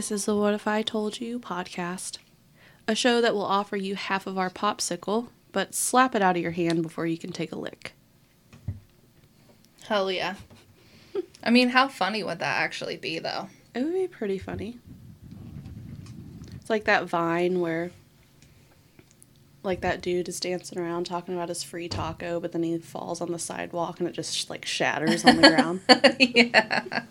This is the What If I Told You podcast, a show that will offer you half of our popsicle, but slap it out of your hand before you can take a lick. Hell yeah. I mean, how funny would that actually be, though? It would be pretty funny. It's like that vine where, like, that dude is dancing around talking about his free taco, but then he falls on the sidewalk and it just, like, shatters on the ground. yeah.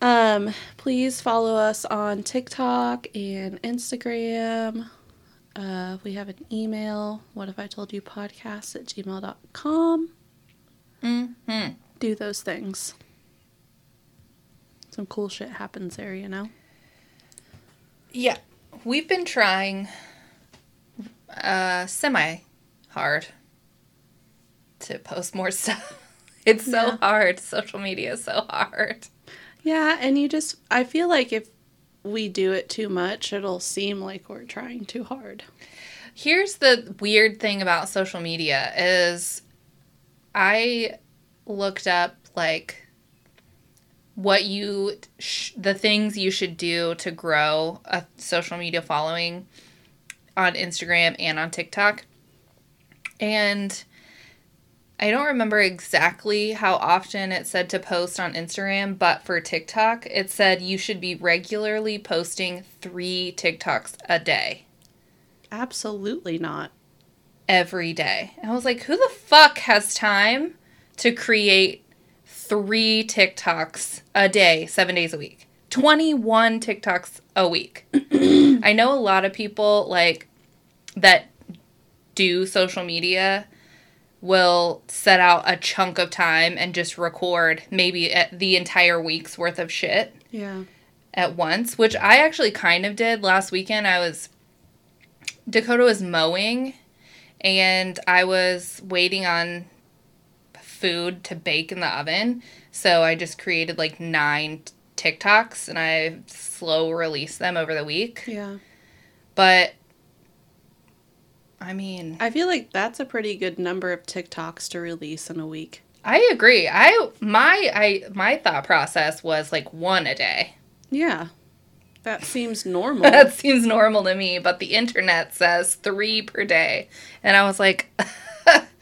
Um, please follow us on TikTok and Instagram. Uh, we have an email, what if I told you podcast at gmail.com. hmm Do those things. Some cool shit happens there, you know? Yeah. We've been trying uh semi hard to post more stuff. It's so Yeah. hard. Social media is so hard. Yeah, and you just, I feel like if we do it too much, it'll seem like we're trying too hard. Here's the weird thing about social media is I looked up like what you sh- the things you should do to grow a social media following on Instagram and on TikTok. And I don't remember exactly how often it said to post on Instagram, but for TikTok, it said you should be regularly posting 3 TikToks a day Absolutely not. every day. And I was like, who the fuck has time to create three TikToks a day, seven days a week? 21 TikToks a week. I know a lot of people like that do social media will set out a chunk of time and just record maybe the entire week's worth of shit Yeah. at once, which I actually kind of did last weekend. I was Dakota was mowing and I was waiting on food to bake in the oven. So I just created like 9 TikToks and I slow released them over the week. Yeah. But I mean, I feel like that's a pretty good number of TikToks to release in a week. I agree. I my I my thought process was like one a day. Yeah. That seems normal. That seems normal to me, but the internet says three per day. And I was like,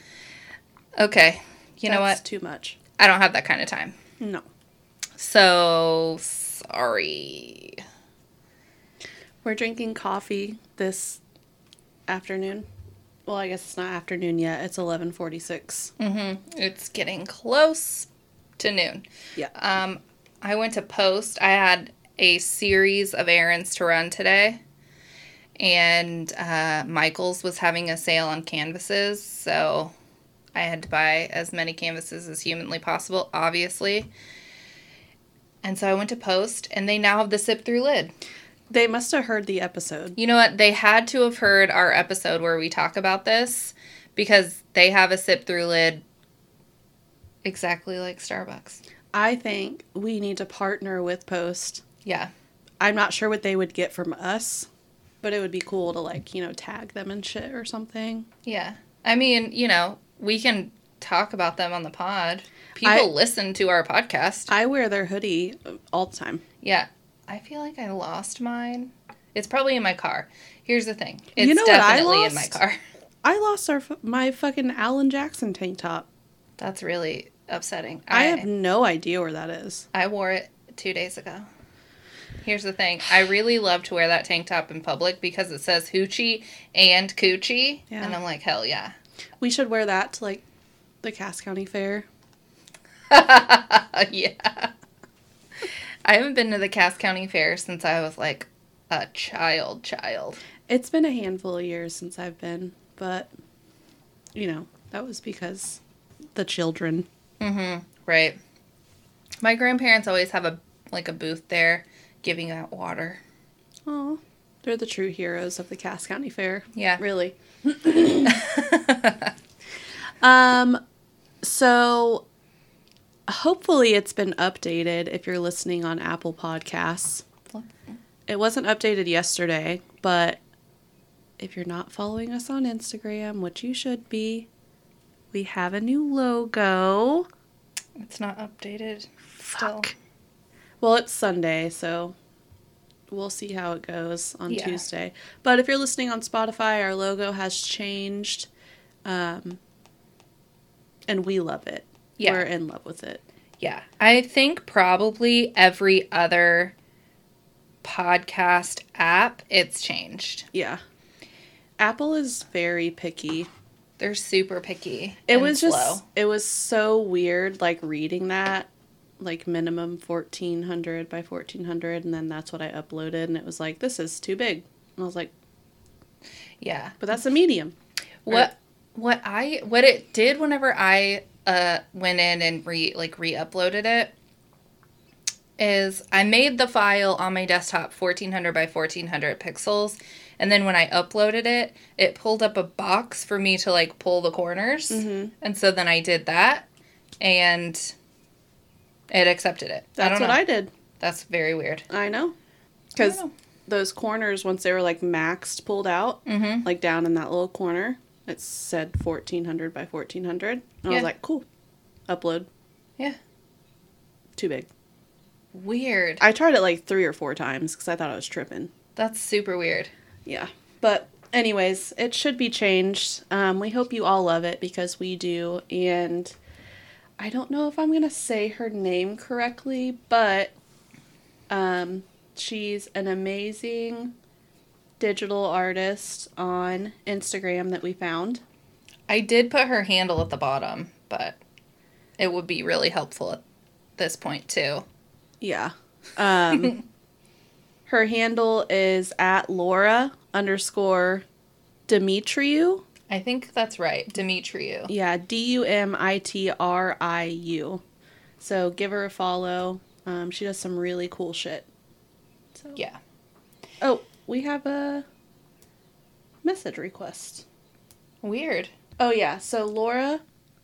okay, you know That's what? too much. I don't have that kind of time. No. So sorry. We're drinking coffee this afternoon. Well, I guess it's not afternoon yet. It's 11:46. hmm It's getting close to noon. Yeah. Um, I went to post. I had a series of errands to run today. And uh, Michael's was having a sale on canvases, so I had to buy as many canvases as humanly possible, obviously. And so I went to post, and they now have the sip through lid. They must have heard the episode. You know what? They had to have heard our episode where we talk about this because they have a sip through lid exactly like Starbucks. I think we need to partner with Post. Yeah. I'm not sure what they would get from us, but it would be cool to like, you know, tag them and shit or something. Yeah. I mean, you know, we can talk about them on the pod. People I- listen to our podcast. I wear their hoodie all the time. yeah. I feel like I lost mine. It's probably in my car. Here's the thing. It's You know what I definitely in my car. I lost our my fucking Alan Jackson tank top. That's really upsetting. I have no idea where that is. I wore it two days ago. Here's the thing. I really love to wear that tank top in public because it says hoochie and coochie. Yeah. And I'm like, hell yeah. We should wear that to like the Cass County Fair. yeah. I haven't been to the Cass County Fair since I was like a child child. It's been a handful of years since I've been, but you know, that was because the children. Mm-hmm. Right. My grandparents always have a like a booth there giving out water. Oh, they're the true heroes of the Cass County Fair. Yeah. Really. um so hopefully it's been updated if you're listening on Apple Podcasts. It wasn't updated yesterday, but if you're not following us on Instagram, which you should be, we have a new logo. It's not updated still. Fuck. Well, it's Sunday, so we'll see how it goes on Yeah. Tuesday. But if you're listening on Spotify, our logo has changed. Um, and we love it. Yeah. We're in love with it. Yeah. I think probably every other podcast app it's changed. Yeah. Apple is very picky. They're super picky. It was slow. just it was so weird like reading that like minimum 1400 by 1400 and then that's what I uploaded and it was like this is too big. And I was like, yeah. but that's a medium. What what I what it did whenever I uh went in and re like re-uploaded it is I made the file on my desktop 1400 by 1400 pixels and then when I uploaded it it pulled up a box for me to like pull the corners Mhm. and so then I did that and it accepted it. That's I don't what know. I did. That's very weird. I know. Cuz those corners once they were like maxed pulled out, Mhm. like down in that little corner, it said 1400 by 1400. And I was like, cool. Upload. Yeah. Too big. Weird. I tried it like 3 or 4 times cuz I thought I was tripping. That's super weird. Yeah. But anyways, it should be changed. Um, we hope you all love it because we do. And I don't know if I'm gonna say her name correctly, but um, she's an amazing digital artist on Instagram that we found. I did put her handle at the bottom, but it would be really helpful at this point too. Yeah. Um, her handle is at Laura underscore Dumitriu. I think that's right, Dumitriu. Yeah, D U M I T R I U. So give her a follow. Um, she does some really cool shit. So. Yeah. Oh, we have a message request. Weird. Oh yeah. So Laura,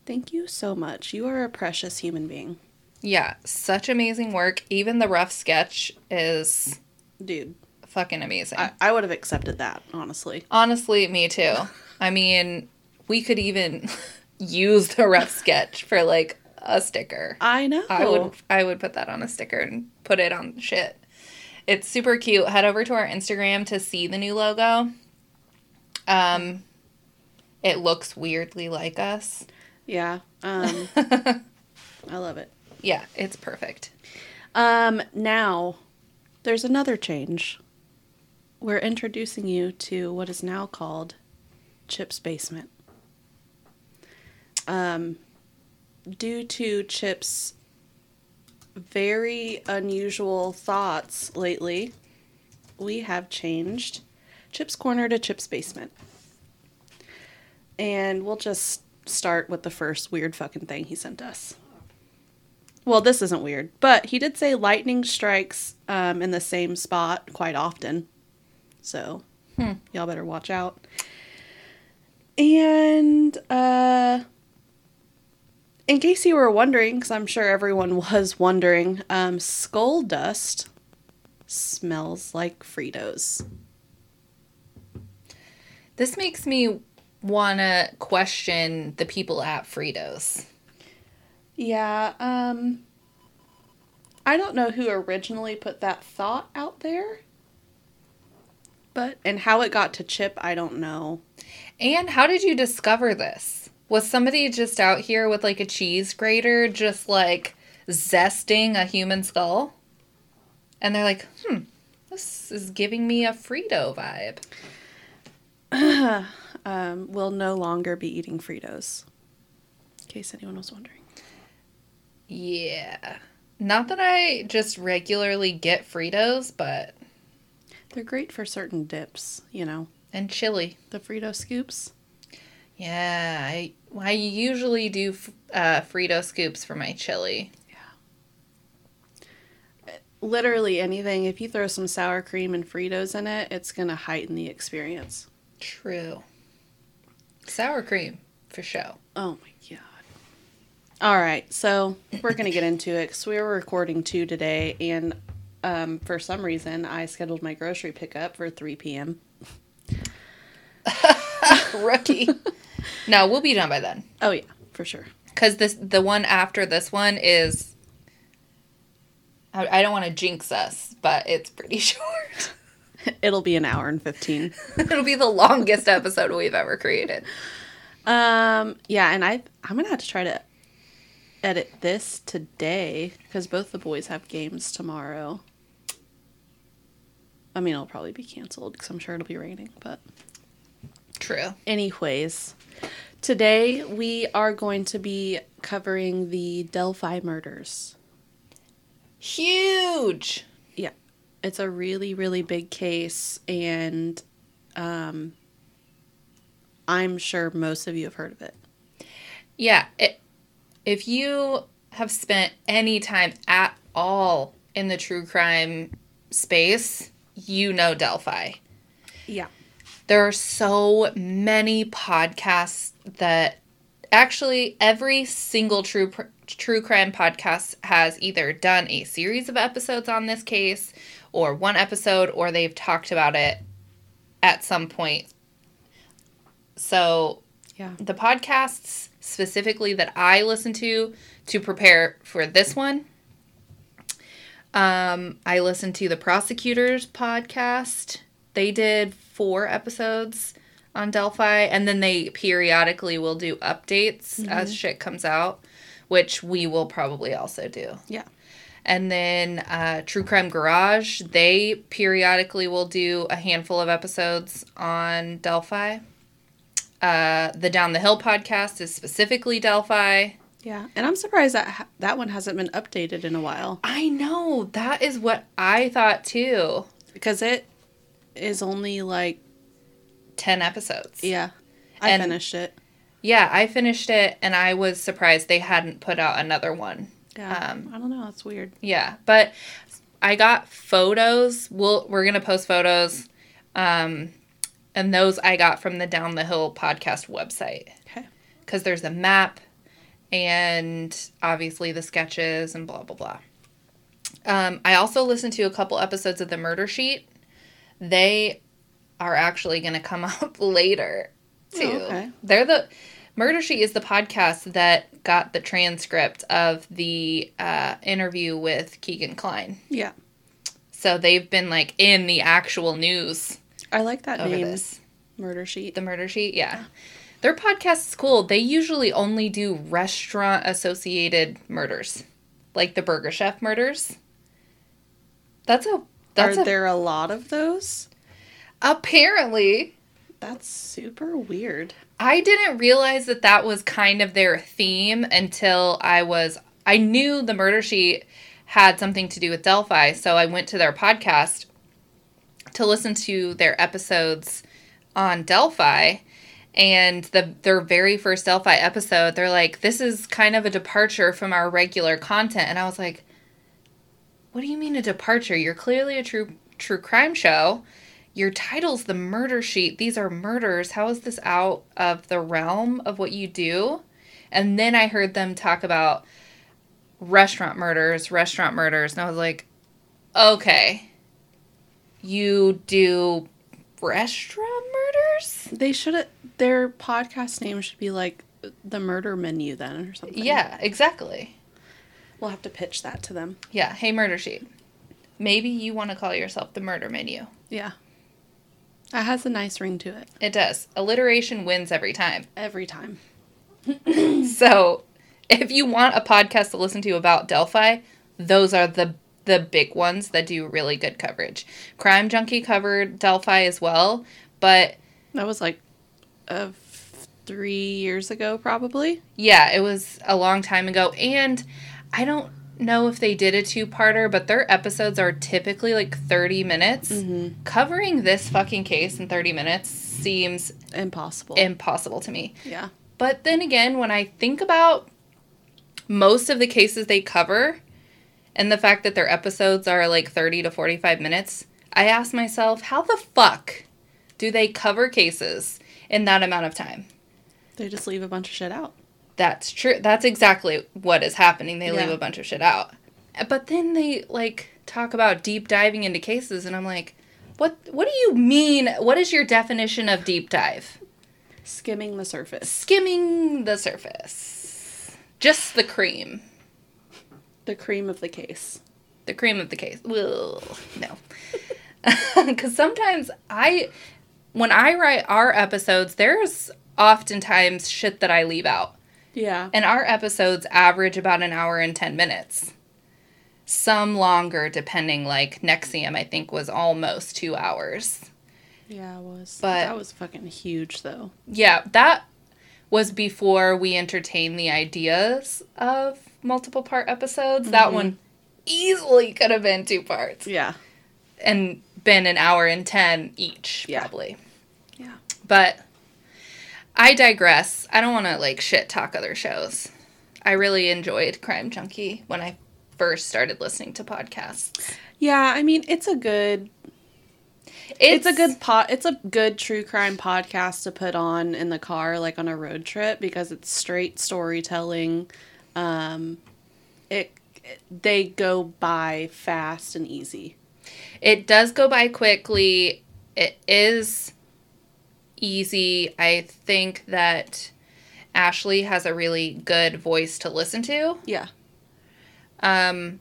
thank you so much. You are a precious human being, Yeah, such amazing work. Even the rough sketch is dude. fucking amazing. I, I would have accepted that honestly. Honestly, me too. I mean, we could even use the rough sketch for like a sticker. I know. I would I would put that on a sticker and put it on shit. It's super cute. Head over to our Instagram to see the new logo. Um it looks weirdly like us. Yeah. Um, I love it. yeah, it's perfect. Um, now, there's another change. We're introducing you to what is now called Chip's Basement. Um, due to Chip's very unusual thoughts lately, we have changed Chip's Corner to Chip's Basement. And we'll just start with the first weird fucking thing he sent us. Well, this isn't weird, but he did say lightning strikes um, in the same spot quite often. So, Hmm. y'all better watch out. And, uh, in case you were wondering, because I'm sure everyone was wondering, um, skull dust smells like Fritos. This makes me want to question the people at Fritos. Yeah, um, I don't know who originally put that thought out there. But, and how it got to Chip, I don't know. And how did you discover this? Was somebody just out here with like a cheese grater just like zesting a human skull? And they're like, hmm, this is giving me a Frito vibe. um, will no longer be eating Fritos. In case anyone was wondering. Yeah. Not that I just regularly get Fritos, but. They're great for certain dips, you know. And chili. The Frito scoops. Yeah, I, I usually do f- uh, Frito scoops for my chili. Yeah. Literally anything, if you throw some sour cream and Fritos in it, it's going to heighten the experience. True. Sour cream, for show. Oh my god. All right, so we're going to get into it because we were recording two today, and um, for some reason, I scheduled my grocery pickup for 3 p.m. Rookie. no, we'll be done by then. Oh, yeah. for sure. because this the one after this one is I, I don't want to jinx us but it's pretty short It'll be an hour and 15. it'll be the longest episode we've ever created Um, yeah, and I I'm gonna have to try to edit this today because both the boys have games tomorrow. I mean, it'll probably be canceled because I'm sure it'll be raining. But true anyways, today we are going to be covering the Delphi murders. huge Yeah, it's a really really big case, and um, I'm sure most of you have heard of it. yeah it, if you have spent any time at all in the true crime space you know delphi Yeah. There are so many podcasts that actually every single true true crime podcast has either done a series of episodes on this case or one episode or they've talked about it at some point so Yeah. the podcasts specifically that I listen to to prepare for this one. Um, I listened to the prosecutors podcast. They did four episodes on Delphi, and then they periodically will do updates as shit comes out, which we will probably also do. Yeah. And then uh, True Crime Garage, they periodically will do a handful of episodes on Delphi. Uh, the Down the Hill podcast is specifically Delphi. Yeah, and I'm surprised that ha- that one hasn't been updated in a while I know, that is what I thought too. because it is only like 10 episodes. yeah. I And- finished it. Yeah, I finished it and I was surprised they hadn't put out another one. Yeah, Um, I don't know. That's weird. Yeah, but I got photos. We'll we're gonna post photos, um, and those I got from the Down the Hill podcast website Okay. because there's a map, and obviously the sketches and blah blah blah. Um, I also listened to a couple episodes of the Murder Sheet. They are actually gonna come up later too. Oh, okay. They're the Murder Sheet is the podcast that got the transcript of the uh, interview with Kegan Kline. Yeah, So they've been like in the actual news I like that over name. this. Murder Sheet. The Murder Sheet, yeah. Their podcast is cool. They usually only do restaurant associated murders, like the Burger Chef murders. That's a that's Are a, there a lot of those? apparently That's super weird. I didn't realize that that was kind of their theme until I was I knew the murder sheet had something to do with Delphi, so I went to their podcast to listen to their episodes on Delphi. And the their very first Delphi episode, they're like, "This is kind of a departure from our regular content." And I was like, "What do you mean a departure? You're clearly a true true crime show." your title's the murder sheet. These are murders. How is this out of the realm of what you do? And then I heard them talk about restaurant murders, restaurant murders, and I was like, okay, you do restaurant murders? They should. Their podcast name should be like the Murder Menu then, or something. Yeah, exactly. We'll have to pitch that to them. Yeah, hey, murder sheet. Maybe you want to call yourself the murder menu. Yeah, that has a nice ring to it It does. Alliteration wins every time. every time. So, if you want a podcast to listen to about Delphi, those are the the big ones that do really good coverage. Crime Junkie covered Delphi as well, but That was like, uh, three years ago, probably. yeah, it was a long time ago and I don't know if they did a two-parter, but their episodes are typically like 30 minutes. Mm-hmm. Covering this fucking case in 30 minutes seems Impossible. impossible to me. yeah. But then again, when I think about most of the cases they cover and the fact that their episodes are like 30 to 45 minutes, I ask myself, how the fuck do they cover cases in that amount of time? They just leave a bunch of shit out. That's true. That's exactly what is happening. They leave a bunch of shit out. But then they like talk about deep diving into cases and I'm like, what what do you mean? What is your definition of deep dive? Skimming the surface. skimming the surface. just the cream. The cream of the case. The cream of the case. Ugh, no. Because sometimes I, when I write our episodes, there's oftentimes shit that I leave out. Yeah. And our episodes average about an hour and 10 minutes. Some longer, depending. Like NXIVM, I think, was almost two hours. Yeah, it was. But- that was fucking huge, though. Yeah, that was before we entertained the ideas of multiple part episodes. That mm-hmm. one easily could have been two parts Yeah. and been an hour and 10 each, Yeah. probably. Yeah. But I digress. I don't want to like shit talk other shows. I really enjoyed Crime Junkie when I first started listening to podcasts. Yeah, I mean, it's a good it's, a good pot it's a good true crime podcast to put on in the car like on a road trip because it's straight storytelling um it, it they go by fast and easy It does go by quickly. It is easy. I think that Ashley has a really good voice to listen to. yeah Um,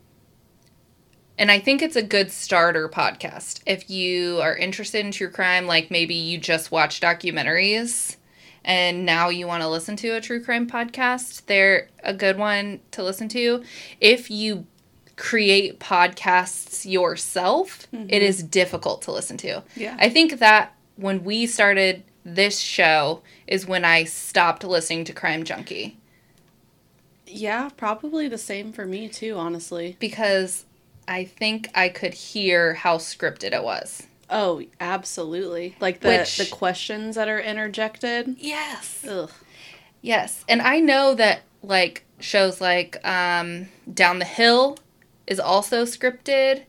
and I think it's a good starter podcast. If you are interested in true crime, like maybe you just watch documentaries and now you want to listen to a true crime podcast, they're a good one to listen to. If you create podcasts yourself, it is difficult to listen to. Yeah. I think that when we started this show is when I stopped listening to Crime Junkie yeah probably the same for me too honestly because I think I could hear how scripted it was. oh absolutely like the Which- the questions that are interjected Yes. ugh Yes. And I know that like shows like um Down the Hill is also scripted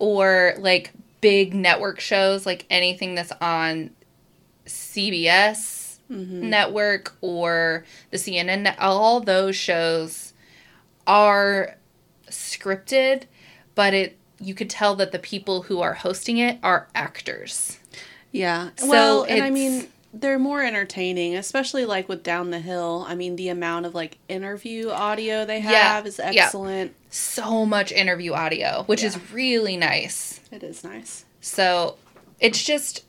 or like big network shows like anything that's on CBS mm-hmm. network or the CNN all those shows are scripted but it you could tell that the people who are hosting it are actors. Yeah. So well, and I mean, they're more entertaining, especially like with Down the Hill. I mean, the amount of like interview audio they Yeah, have is yeah. excellent. So much interview audio, which Yeah. is really nice. It is nice. So it's just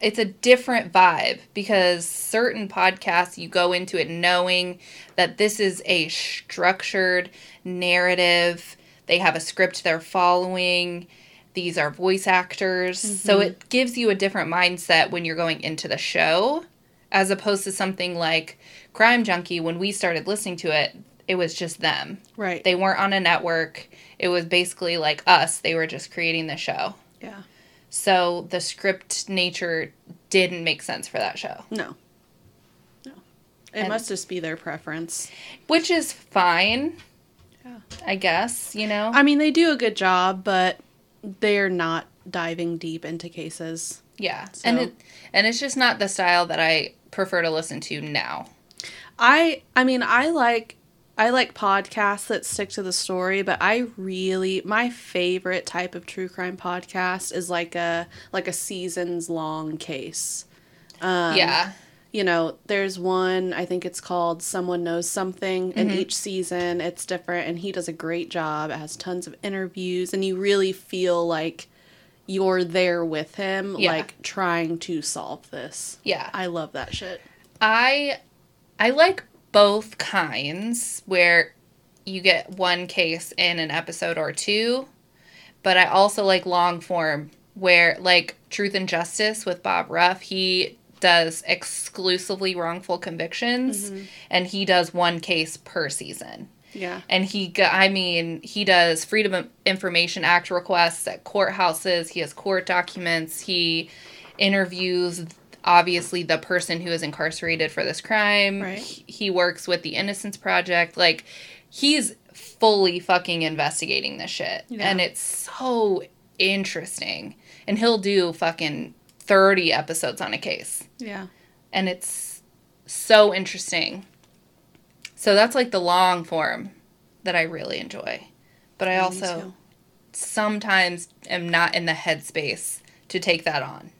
it's a different vibe because certain podcasts you go into it knowing that this is a structured narrative. They have a script they're following. These are voice actors. So mm-hmm. it gives you a different mindset when you're going into the show as opposed to something like Crime Junkie when we started listening to it, it was just them. Right. They weren't on a network. It was basically like us. They were just creating the show. yeah. So the script nature didn't make sense for that show, No. No. It And- must just be their preference. which is fine, Yeah. I guess, you know? I mean, they do a good job, but they're not diving deep into cases. yeah. And it and it's just not the style that I prefer to listen to now. I I mean, I like I like podcasts that stick to the story, but I really my favorite type of true crime podcast is like a like a seasons long case. Um, yeah. you know, there's one, I think it's called Someone Knows Something, and each season it's different, and he does a great job. It has tons of interviews, and you really feel like you're there with him, Yeah. like trying to solve this. Yeah. I love that shit. I I like both kinds where you get one case in an episode or two, but I also like long form where like Truth and Justice with Bob Ruff, he does exclusively wrongful convictions mm-hmm. and he does one case per season. Yeah. And he, I mean, he does Freedom of Information Act requests at courthouses. He has court documents. He interviews, obviously, the person who is incarcerated for this crime. Right. He, works with the Innocence Project. Like, he's fully fucking investigating this shit. Yeah. And it's so interesting. And he'll do fucking 30 episodes on a case Yeah. and it's so interesting. So that's like the long form that I really enjoy. But I Yeah, also sometimes am not in the headspace to take that on.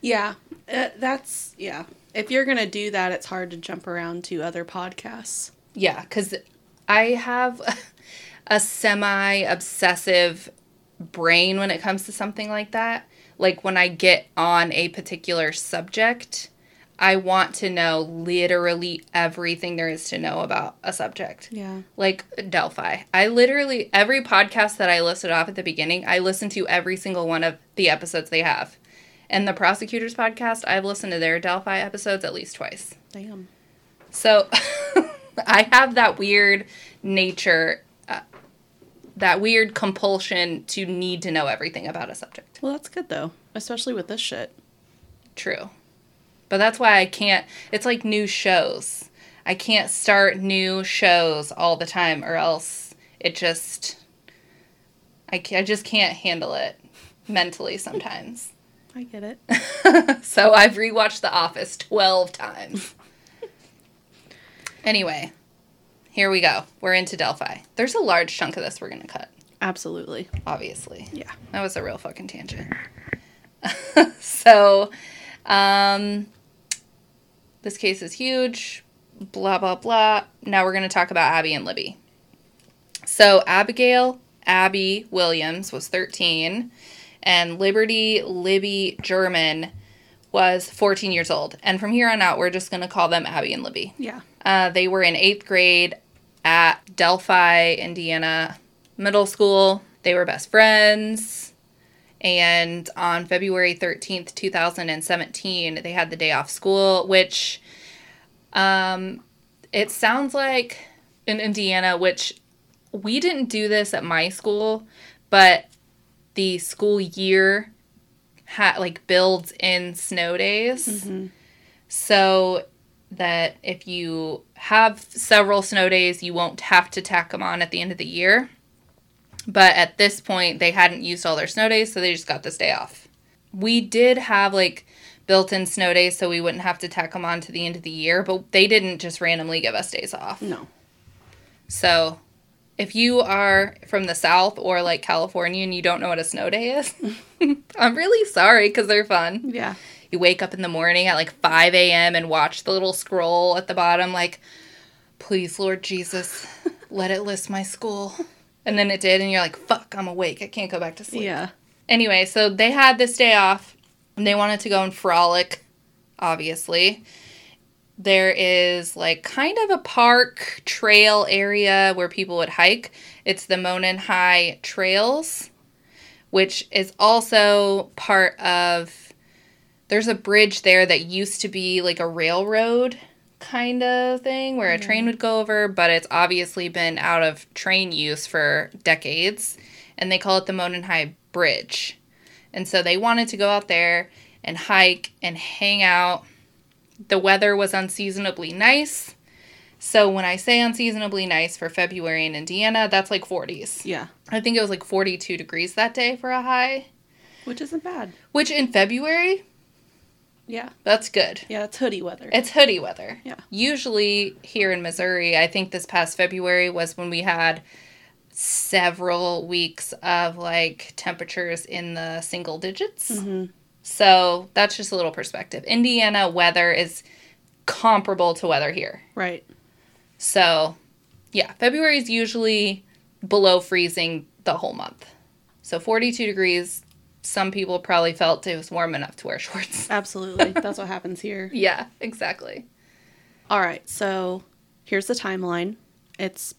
Yeah. Uh, that's, yeah. If you're going to do that, it's hard to jump around to other podcasts. Yeah, cuz I have a semi obsessive brain when it comes to something like that. Like when I get on a particular subject, I want to know literally everything there is to know about a subject. Yeah. Like Delphi. I literally, every podcast that I listed off at the beginning, I listen to every single one of the episodes they have. And the Prosecutors podcast, I've listened to their Delphi episodes at least twice. Damn. So I have that weird nature, uh, that weird compulsion to need to know everything about a subject. Well, that's good though, especially with this shit. True. But that's why I can't, it's like new shows. I can't start new shows all the time or else it just, I, I just can't handle it mentally sometimes. I get it. so I've rewatched The Office 12 times. anyway, here we go. We're into Delphi. There's a large chunk of this we're going to cut, Absolutely. obviously. Yeah. That was a real fucking tangent. so, um, this case is huge. Blah, blah, blah. Now we're going to talk about Abby and Libby. So, Abigail Abby Williams was 13, and Liberty Libby German was 14 years old. And from here on out, we're just going to call them Abby and Libby. Yeah. Uh, they were in eighth grade at Delphi, Indiana Middle School. They were best friends. And on February 13th, 2017, they had the day off school, which um, it sounds like in Indiana, which we didn't do this at my school, but the school year ha- like builds in snow days mm-hmm. so that if you have several snow days, you won't have to tack them on at the end of the year. But at this point, they hadn't used all their snow days, so they just got this day off. We did have like built in snow days so we wouldn't have to tack them on to the end of the year, but they didn't just randomly give us days off. No. So if you are from the South or like California and you don't know what a snow day is, I'm really sorry because they're fun. Yeah. You wake up in the morning at like 5 a.m. and watch the little scroll at the bottom, like, please, Lord Jesus, let it list my school. And then it did, and you're like, fuck, I'm awake. I can't go back to sleep. Yeah. Anyway, so they had this day off and they wanted to go and frolic, obviously. There is like kind of a park trail area where people would hike. It's the Monon High Trails, which is also part of. There's a bridge there that used to be like a railroad kind of thing where a train mm-hmm. would go over, but it's obviously been out of train use for decades. And they call it the Monon High Bridge. And so they wanted to go out there and hike and hang out. The weather was unseasonably nice. So when I say unseasonably nice for February in Indiana, that's like 40s. Yeah. I think it was like 42 degrees that day for a high, Which isn't bad. which in February, Yeah. that's good. Yeah, it's hoodie weather. It's hoodie weather. Yeah. Usually here in Missouri, I think this past February was when we had several weeks of like temperatures in the single digits. Mhm. So that's just a little perspective. Indiana weather is comparable to weather here. Right. So, yeah, February is usually below freezing the whole month. So 42 degrees, some people probably felt it was warm enough to wear shorts. Absolutely. That's what happens here. Yeah, exactly. All right. So here's the timeline. It's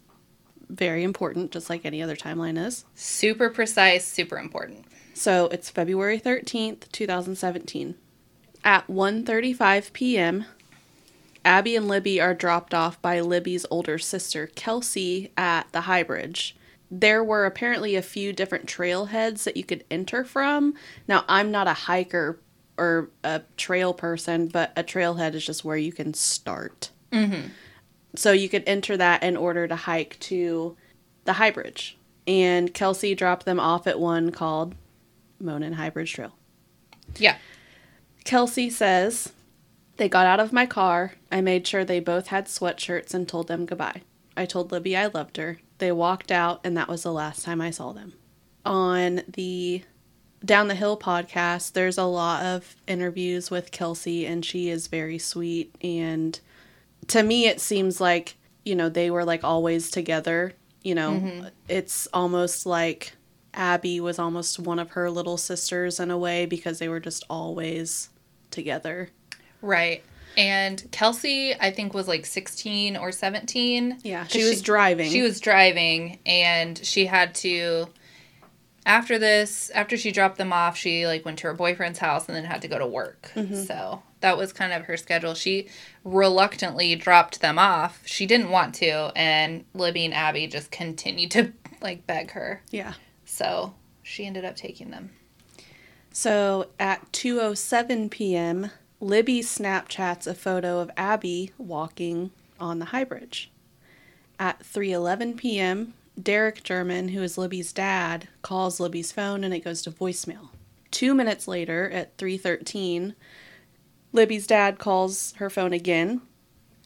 very important, just like any other timeline is. Super precise, super important. So it's February 13th, 2017. At 1:35 p.m., Abby and Libby are dropped off by Libby's older sister, Kelsey, at the High Bridge. There were apparently a few different trailheads that you could enter from. Now, I'm not a hiker or a trail person, but a trailhead is just where you can start. Mm-hmm. So you could enter that in order to hike to the High Bridge. And Kelsey dropped them off at one called Monon High Bridge Trail. Yeah. Kelsey says, They got out of my car. I made sure they both had sweatshirts and told them goodbye. I told Libby I loved her. They walked out, and that was the last time I saw them. On the Down the Hill podcast, there's a lot of interviews with Kelsey, and she is very sweet. And to me, it seems like you know, they were like always together. You know, mm-hmm. it's almost like Abby was almost one of her little sisters in a way because they were just always together. Right. And Kelsey, I think, was like 16 or 17. Yeah, she was driving. She was driving, and she had to. After this, after she dropped them off, she like went to her boyfriend's house and then had to go to work. Mm-hmm. So that was kind of her schedule. She reluctantly dropped them off. She didn't want to, and Libby and Abby just continued to like beg her. Yeah. So she ended up taking them. So at 2:07 p.m., Libby Snapchats a photo of Abby walking on the high bridge. At 3:11 p.m., Derek German, who is Libby's dad, calls Libby's phone and it goes to voicemail. 2 minutes later at 3:13, Libby's dad calls her phone again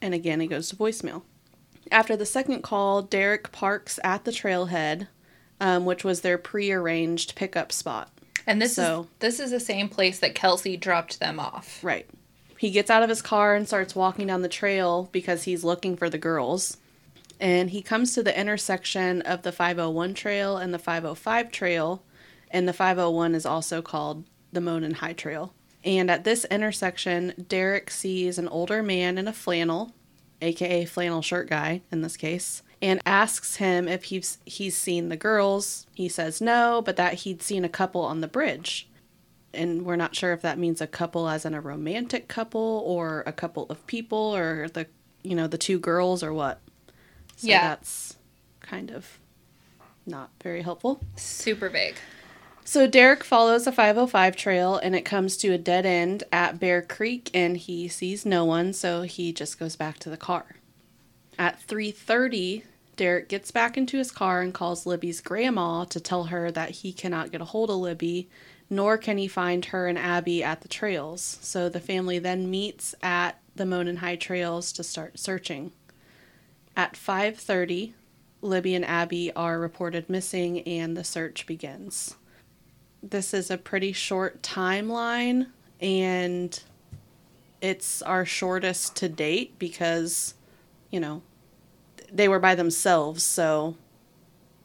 and again it goes to voicemail. After the second call, Derek parks at the trailhead, um, which was their prearranged pickup spot. And this So- is this is the same place that Kelsey dropped them off. Right. He gets out of his car and starts walking down the trail because he's looking for the girls. And he comes to the intersection of the 501 trail and the 505 trail. And the 501 is also called the Monon High Trail. And at this intersection, Derek sees an older man in a flannel, aka flannel shirt guy in this case, and asks him if he's he's seen the girls. He says no, but that he'd seen a couple on the bridge and we're not sure if that means a couple as in a romantic couple or a couple of people or the you know the two girls or what so Yeah. that's kind of not very helpful Super vague. so derek follows a 505 trail and it comes to a dead end at bear creek and he sees no one so he just goes back to the car at 3.30 derek gets back into his car and calls libby's grandma to tell her that he cannot get a hold of libby nor can he find her and abby at the trails. So the family then meets at the monon high trails to start searching. At 5.30 libby and abby are reported missing and the search begins. This is a pretty short timeline and it's our shortest to date because you know they were by themselves so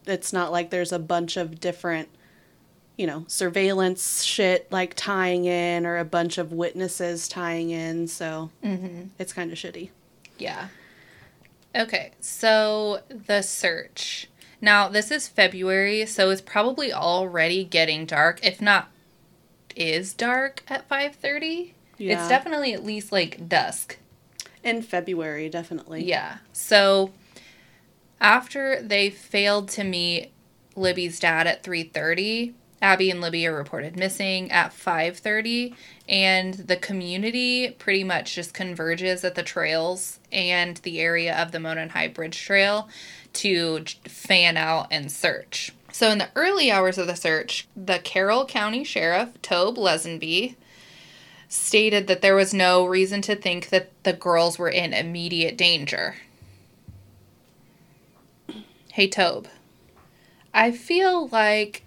it's not like there's a bunch of different you know surveillance shit like tying in or a bunch of witnesses tying in so mm-hmm. it's kind of shitty Yeah. Okay, so the search. Now, this is February, so it's probably already getting dark, if not is dark at 5:30. Yeah. It's definitely at least like dusk. in february definitely Yeah. So after they failed to meet Libby's dad at 3:30, Abby and Libby are reported missing at 5:30 and the community pretty much just converges at the trails and the area of the Monon High Bridge Trail to fan out and search. So in the early hours of the search, the Carroll County Sheriff Tobe Leazenby stated that there was no reason to think that the girls were in immediate danger. Hey, Tobe. I feel like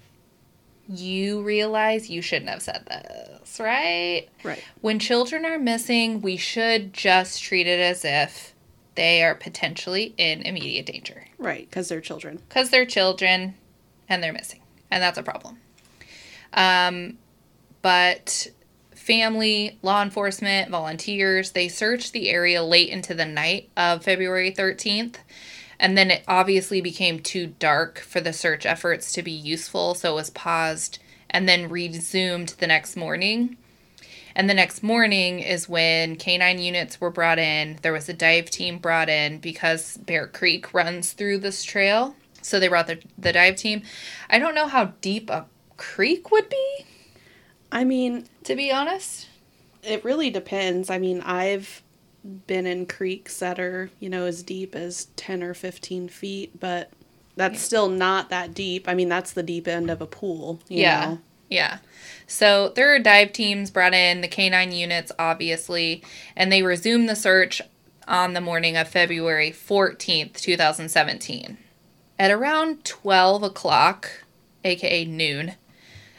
you realize you shouldn't have said this, right? right When children are missing, we should just treat it as if they are potentially in immediate danger right because they're children because they're children and they're missing, and that's a problem. Um, but family, law enforcement, volunteers, they searched the area late into the night of February 13th. And then it obviously became too dark for the search efforts to be useful, so it was paused and then resumed the next morning. And the next morning is when canine units were brought in. There was a dive team brought in because Bear Creek runs through this trail. So they brought the, the dive team. I don't know how deep a creek would be, i mean to be honest. It really depends. I mean, I've been in creeks that are, you know, as deep as 10 or 15 feet, but that's still not that deep. I mean, that's the deep end of a pool, you yeah. know. Yeah. So there are dive teams brought in, the canine units, obviously, and they resumed the search on the morning of February 14th, 2017. At around 12 o'clock, aka noon,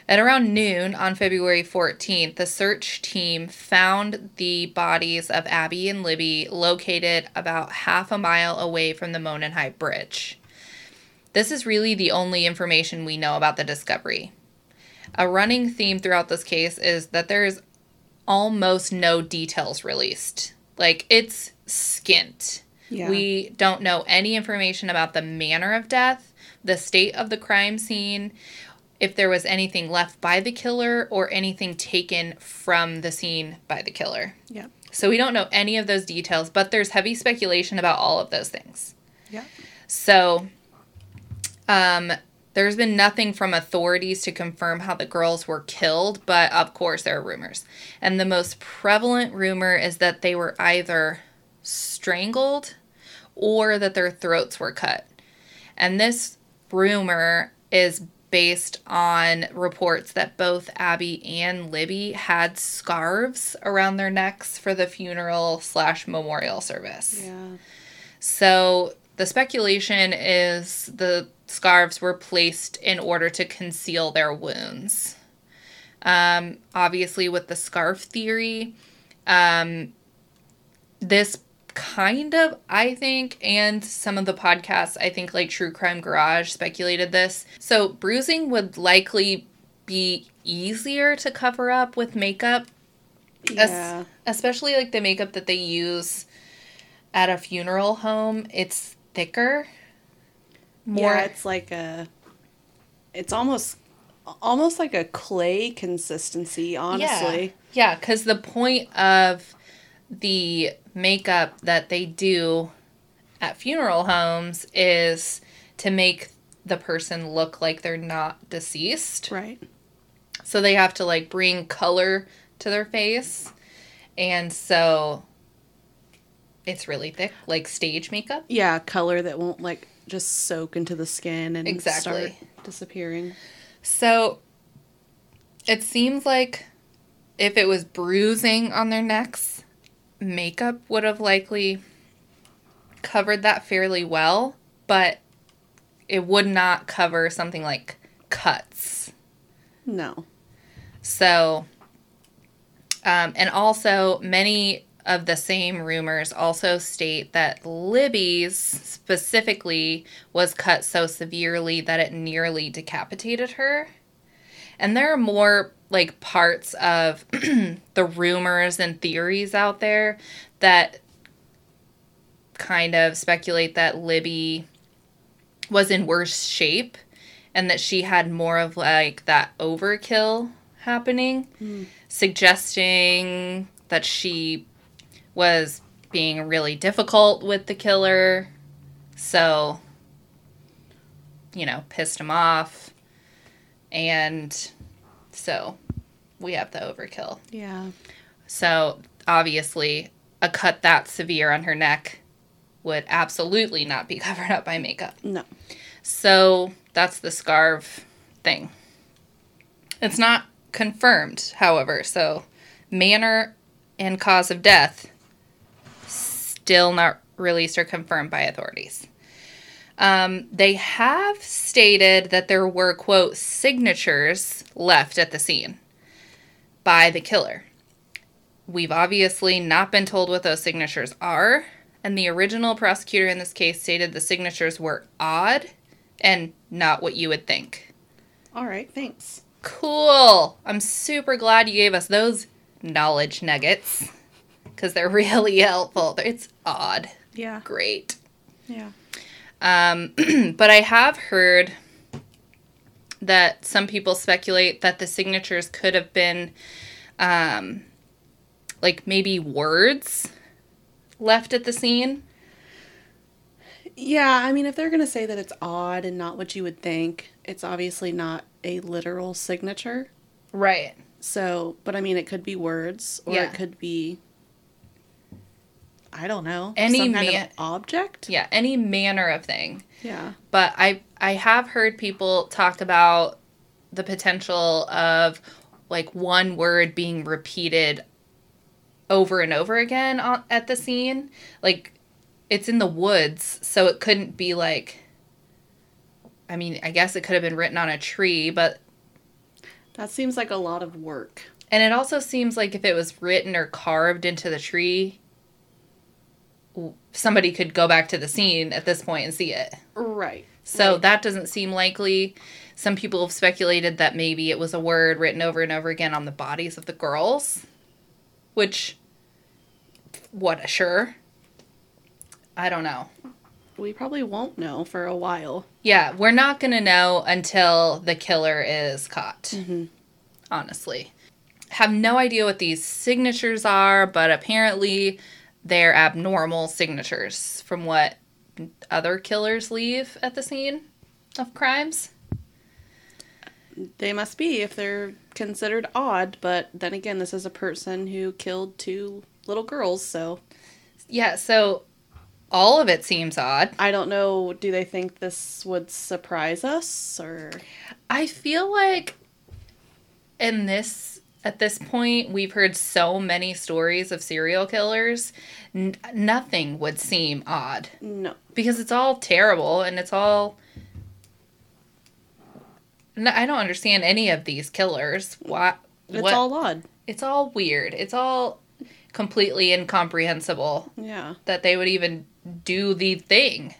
At around noon on February 14th, the search team found the bodies of Abby and Libby located about half a mile away from the Monon High Bridge. This is really the only information we know about the discovery. A running theme throughout this case is that there's almost no details released. Like, it's skint. Yeah. We don't know any information about the manner of death, the state of the crime scene, if there was anything left by the killer, or anything taken from the scene by the killer. Yeah. So we don't know any of those details, but there's heavy speculation about all of those things. Yeah. So, um, there's been nothing from authorities to confirm how the girls were killed, but of course there are rumors. And the most prevalent rumor is that they were either strangled or that their throats were cut. And this rumor is based on reports that both Abby and Libby had scarves around their necks for the funeral slash memorial service. Yeah. So the speculation is the scarves were placed in order to conceal their wounds. Um, obviously, with the scarf theory, um, this kind of, I think, and some of the podcasts, I think, like True Crime Garage, speculated this. So, bruising would likely be easier to cover up with makeup, es- Yeah. especially like the makeup that they use at a funeral home. It's thicker. More, Yeah, it's like a it's almost almost like a clay consistency, honestly. Yeah, because the point of the makeup that they do at funeral homes is to make the person look like they're not deceased. Right. So they have to like bring color to their face. And so it's really thick, like stage makeup. Yeah, color that won't like just soak into the skin and Exactly. start disappearing. So it seems like if it was bruising on their necks, makeup would have likely covered that fairly well, but it would not cover something like cuts. No. So, um, and also many of the same rumors also state that Libby's specifically was cut so severely that it nearly decapitated her. And there are more like parts of the rumors and theories out there that kind of speculate that Libby was in worse shape and that she had more of like that overkill happening, hmm. suggesting that she was being really difficult with the killer. So, you know, pissed him off. And so we have the overkill. Yeah. So, obviously, a cut that severe on her neck would absolutely not be covered up by makeup. No. So that's the scarf thing. It's not confirmed, however. So manner and cause of death still not released or confirmed by authorities. Um, they have stated that there were, quote, signatures left at the scene by the killer. We've obviously not been told what those signatures are, and the original prosecutor in this case stated the signatures were odd and not what you would think. All right, thanks. Cool. I'm super glad you gave us those knowledge nuggets because they're really helpful. It's odd. Yeah. Great. Yeah. Um, but I have heard that some people speculate that the signatures could have been um, like maybe words left at the scene. Yeah, I mean, if they're going to say that it's odd and not what you would think, it's obviously not a literal signature. Right. So, but I mean, it could be words or Yeah. it could be, I don't know, Any some kind man- of object. Yeah, any manner of thing. Yeah. but I I have heard people talk about the potential of like one word being repeated over and over again on, at the scene. Like it's in the woods, so it couldn't be like I mean, I guess it could have been written on a tree, but That seems like a lot of work. And it also seems like if it was written or carved into the tree, somebody could go back to the scene at this point and see it. Right. So Right. that doesn't seem likely. Some people have speculated that maybe it was a word written over and over again on the bodies of the girls, which, what, sure. I don't know. We probably won't know for a while. Yeah, we're not going to know until the killer is caught. Mm-hmm. Honestly. Have no idea what these signatures are, but apparently they're abnormal signatures from what other killers leave at the scene of crimes. They must be if they're considered odd, but then again, this is a person who killed two little girls, so Yeah, so all of it seems odd. I don't know. Do they think this would surprise us or? I feel like in this at this point we've heard so many stories of serial killers, n- nothing would seem odd No. because it's all terrible and it's all No, I don't understand any of these killers. Why It's what all odd. it's all weird. It's all completely incomprehensible Yeah. that they would even do the thing.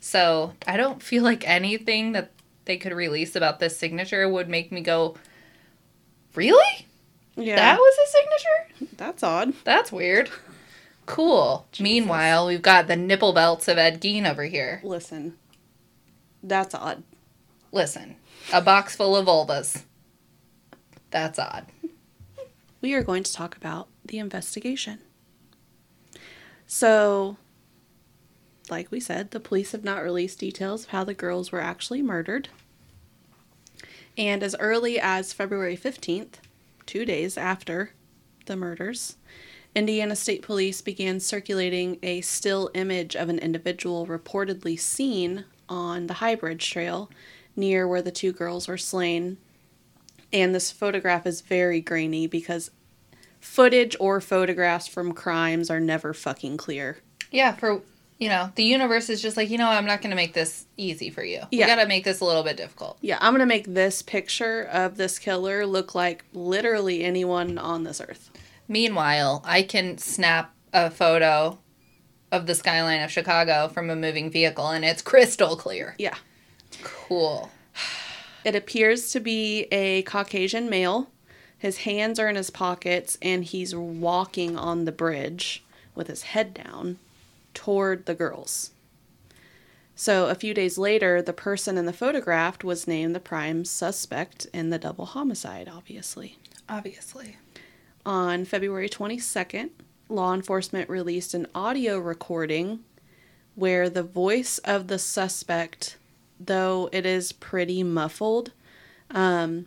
So I don't feel like anything that they could release about this signature would make me go, Really? Yeah. That was his signature? That's odd. That's weird. Cool. Meanwhile, we've got the nipple belts of Ed Gein over here. Listen. That's odd. Listen, a box full of vulvas. That's odd. we are going to talk about the investigation. So, like we said, the police have not released details of how the girls were actually murdered. And as early as February 15th, two days after the murders, Indiana State Police began circulating a still image of an individual reportedly seen on the High Bridge Trail near where the two girls were slain and this photograph is very grainy because footage or photographs from crimes are never fucking clear. Yeah, for, you know, the universe is just like, you know, I'm not going to make this easy for you. Yeah. We got to make this a little bit difficult. Yeah, I'm gonna make this picture of this killer look like literally anyone on this earth. Meanwhile, I can snap a photo of the skyline of Chicago from a moving vehicle and it's crystal clear. Yeah. Cool. It appears to be a Caucasian male. His hands are in his pockets and he's walking on the bridge with his head down toward the girls. So a few days later, the person in the photograph was named the prime suspect in the double homicide, obviously. Obviously. On February 22nd, law enforcement released an audio recording where the voice of the suspect, though it is pretty muffled, um,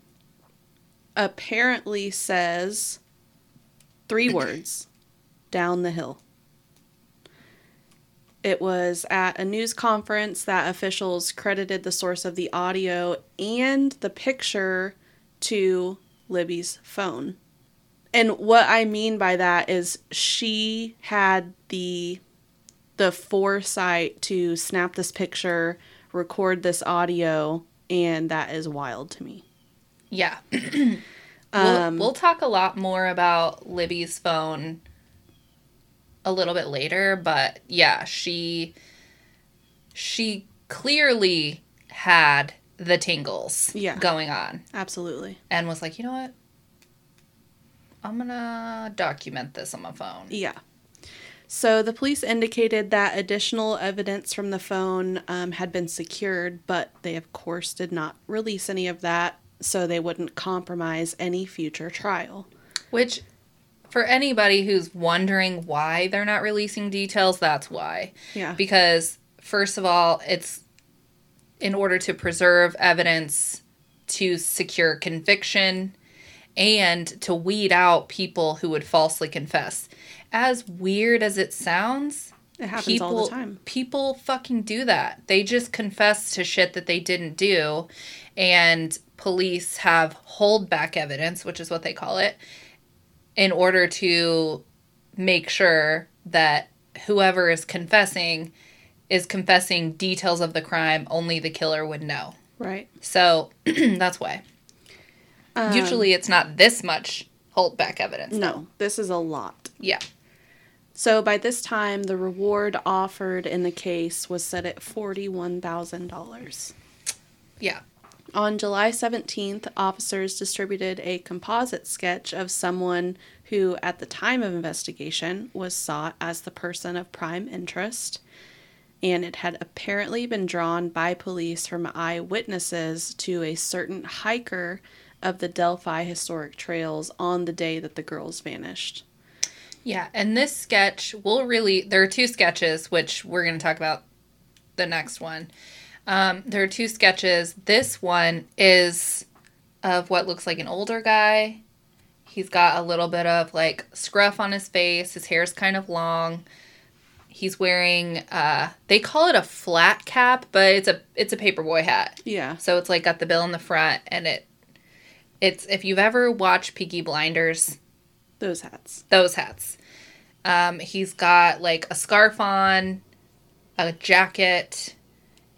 apparently says three words down the hill. It was at a news conference that officials credited the source of the audio and the picture to Libby's phone. And what I mean by that is she had the the foresight to snap this picture, record this audio, and that is wild to me. Yeah. Um, we'll, we'll talk a lot more about Libby's phone a little bit later, but yeah, she she clearly had the tingles Yeah. going on Absolutely. and was like, "You know what? I'm to document this on my phone." Yeah. So the police indicated that additional evidence from the phone um, had been secured, but they, of course, did not release any of that so they wouldn't compromise any future trial. Which, for anybody who's wondering why they're not releasing details, that's why. Yeah. Because, first of all, it's in order to preserve evidence to secure conviction and to weed out people who would falsely confess. As weird as it sounds, It happens people all the time. people fucking do that. They just confess to shit that they didn't do and police have hold back evidence, which is what they call it, in order to make sure that whoever is confessing is confessing details of the crime only the killer would know. Right. So that's why. Um, Usually it's not this much holdback evidence. No, this is a lot. Yeah. So by this time, the reward offered in the case was set at $41,000. Yeah. On July 17th, officers distributed a composite sketch of someone who, at the time of investigation, was sought as the person of prime interest, and it had apparently been drawn by police from eyewitnesses to a certain hiker of the Delphi Historic Trails on the day that the girls vanished. Yeah. And this sketch will really, there are two sketches, which we're going to talk about the next one. Um, there are two sketches. This one is of what looks like an older guy. He's got a little bit of like scruff on his face. His hair's kind of long. He's wearing uh they call it a flat cap, but it's a it's a paperboy hat. Yeah. So it's like got the bill in the front and it it's if you've ever watched Peaky Blinders, Those hats. those hats. Um, he's got like a scarf on, a jacket,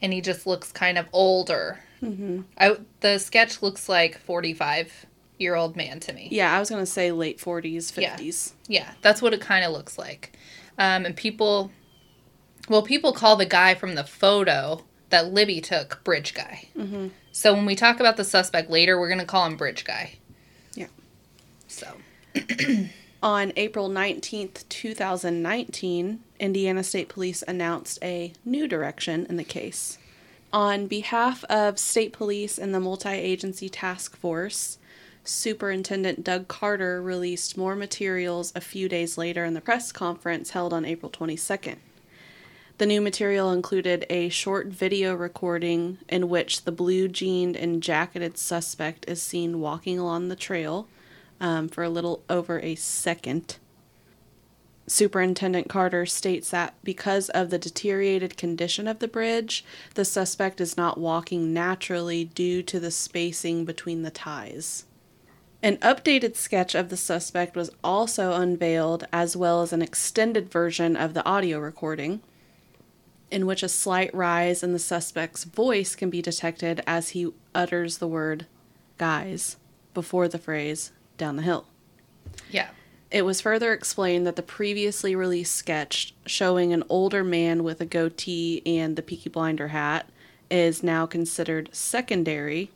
and he just looks kind of older. hmm I, the sketch looks like 45 year old man to me. Yeah, I was going to say late 40s, Yeah. 50s. Yeah, that's what it kind of looks like. Um, and people, well, people call the guy from the photo that Libby took Bridge Guy. hmm So when we talk about the suspect later, we're going to call him Bridge Guy. Yeah. So, On April 19th, 2019, Indiana State Police announced a new direction in the case. On behalf of state police and the multi agency task force, Superintendent Doug Carter released more materials a few days later in the press conference held on April 22nd. The new material included a short video recording in which the blue jeaned and jacketed suspect is seen walking along the trail um, for a little over a second. Superintendent Carter states that because of the deteriorated condition of the bridge, the suspect is not walking naturally due to the spacing between the ties. An updated sketch of the suspect was also unveiled, as well as an extended version of the audio recording, in which a slight rise in the suspect's voice can be detected as he utters the word guys before the phrase down the hill. yeah. It was further explained that the previously released sketch showing an older man with a goatee and the Peaky Blinder hat is now considered secondary.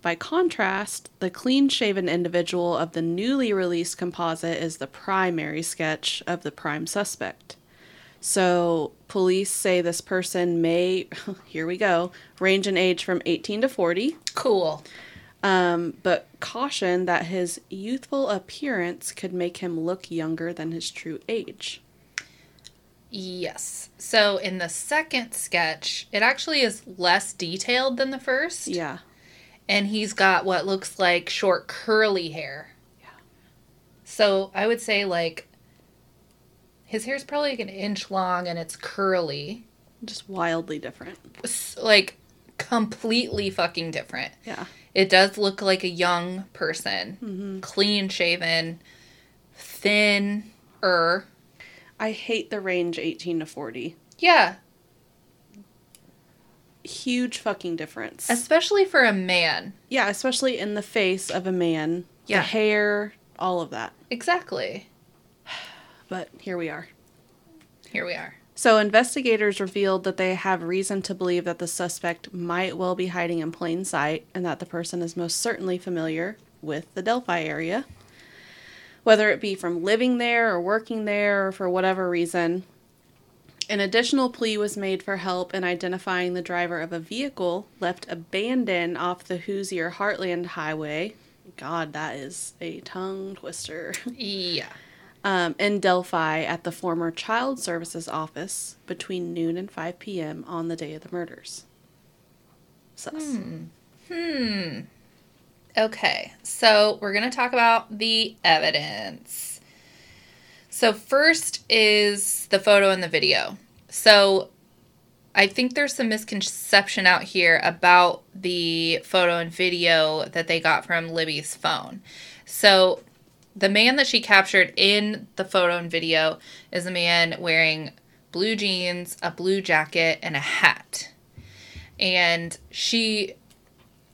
By contrast, the clean shaven individual of the newly released composite is the primary sketch of the prime suspect. So, police say this person may, here we go, range in age from 18 to 40 Cool. Um, but caution that his youthful appearance could make him look younger than his true age. Yes. So in the second sketch, it actually is less detailed than the first. Yeah. And he's got what looks like short curly hair. Yeah. So I would say like his hair's probably like an inch long and it's curly. Just wildly different. Like completely fucking different. Yeah. It does look like a young person, hmm clean shaven, thin er. I hate the range 18 to 40. Yeah, Huge fucking difference. especially for a man. yeah, especially in the face of a man. Yeah. The hair, all of that. Exactly. But here we are. Here we are. So, investigators revealed that they have reason to believe that the suspect might well be hiding in plain sight and that the person is most certainly familiar with the Delphi area. Whether it be from living there or working there or for whatever reason. An additional plea was made for help in identifying the driver of a vehicle left abandoned off the Hoosier Heartland Highway. God, that is a tongue twister. Yeah. Um, in Delphi at the former Child Services office between noon and 5 p.m. on the day of the murders. Sus. Hmm. Okay, so we're going to talk about the evidence. So, first is the photo and the video. So, I think there's some misconception out here about the photo and video that they got from Libby's phone. So, the man that she captured in the photo and video is a man wearing blue jeans, a blue jacket, and a hat. And she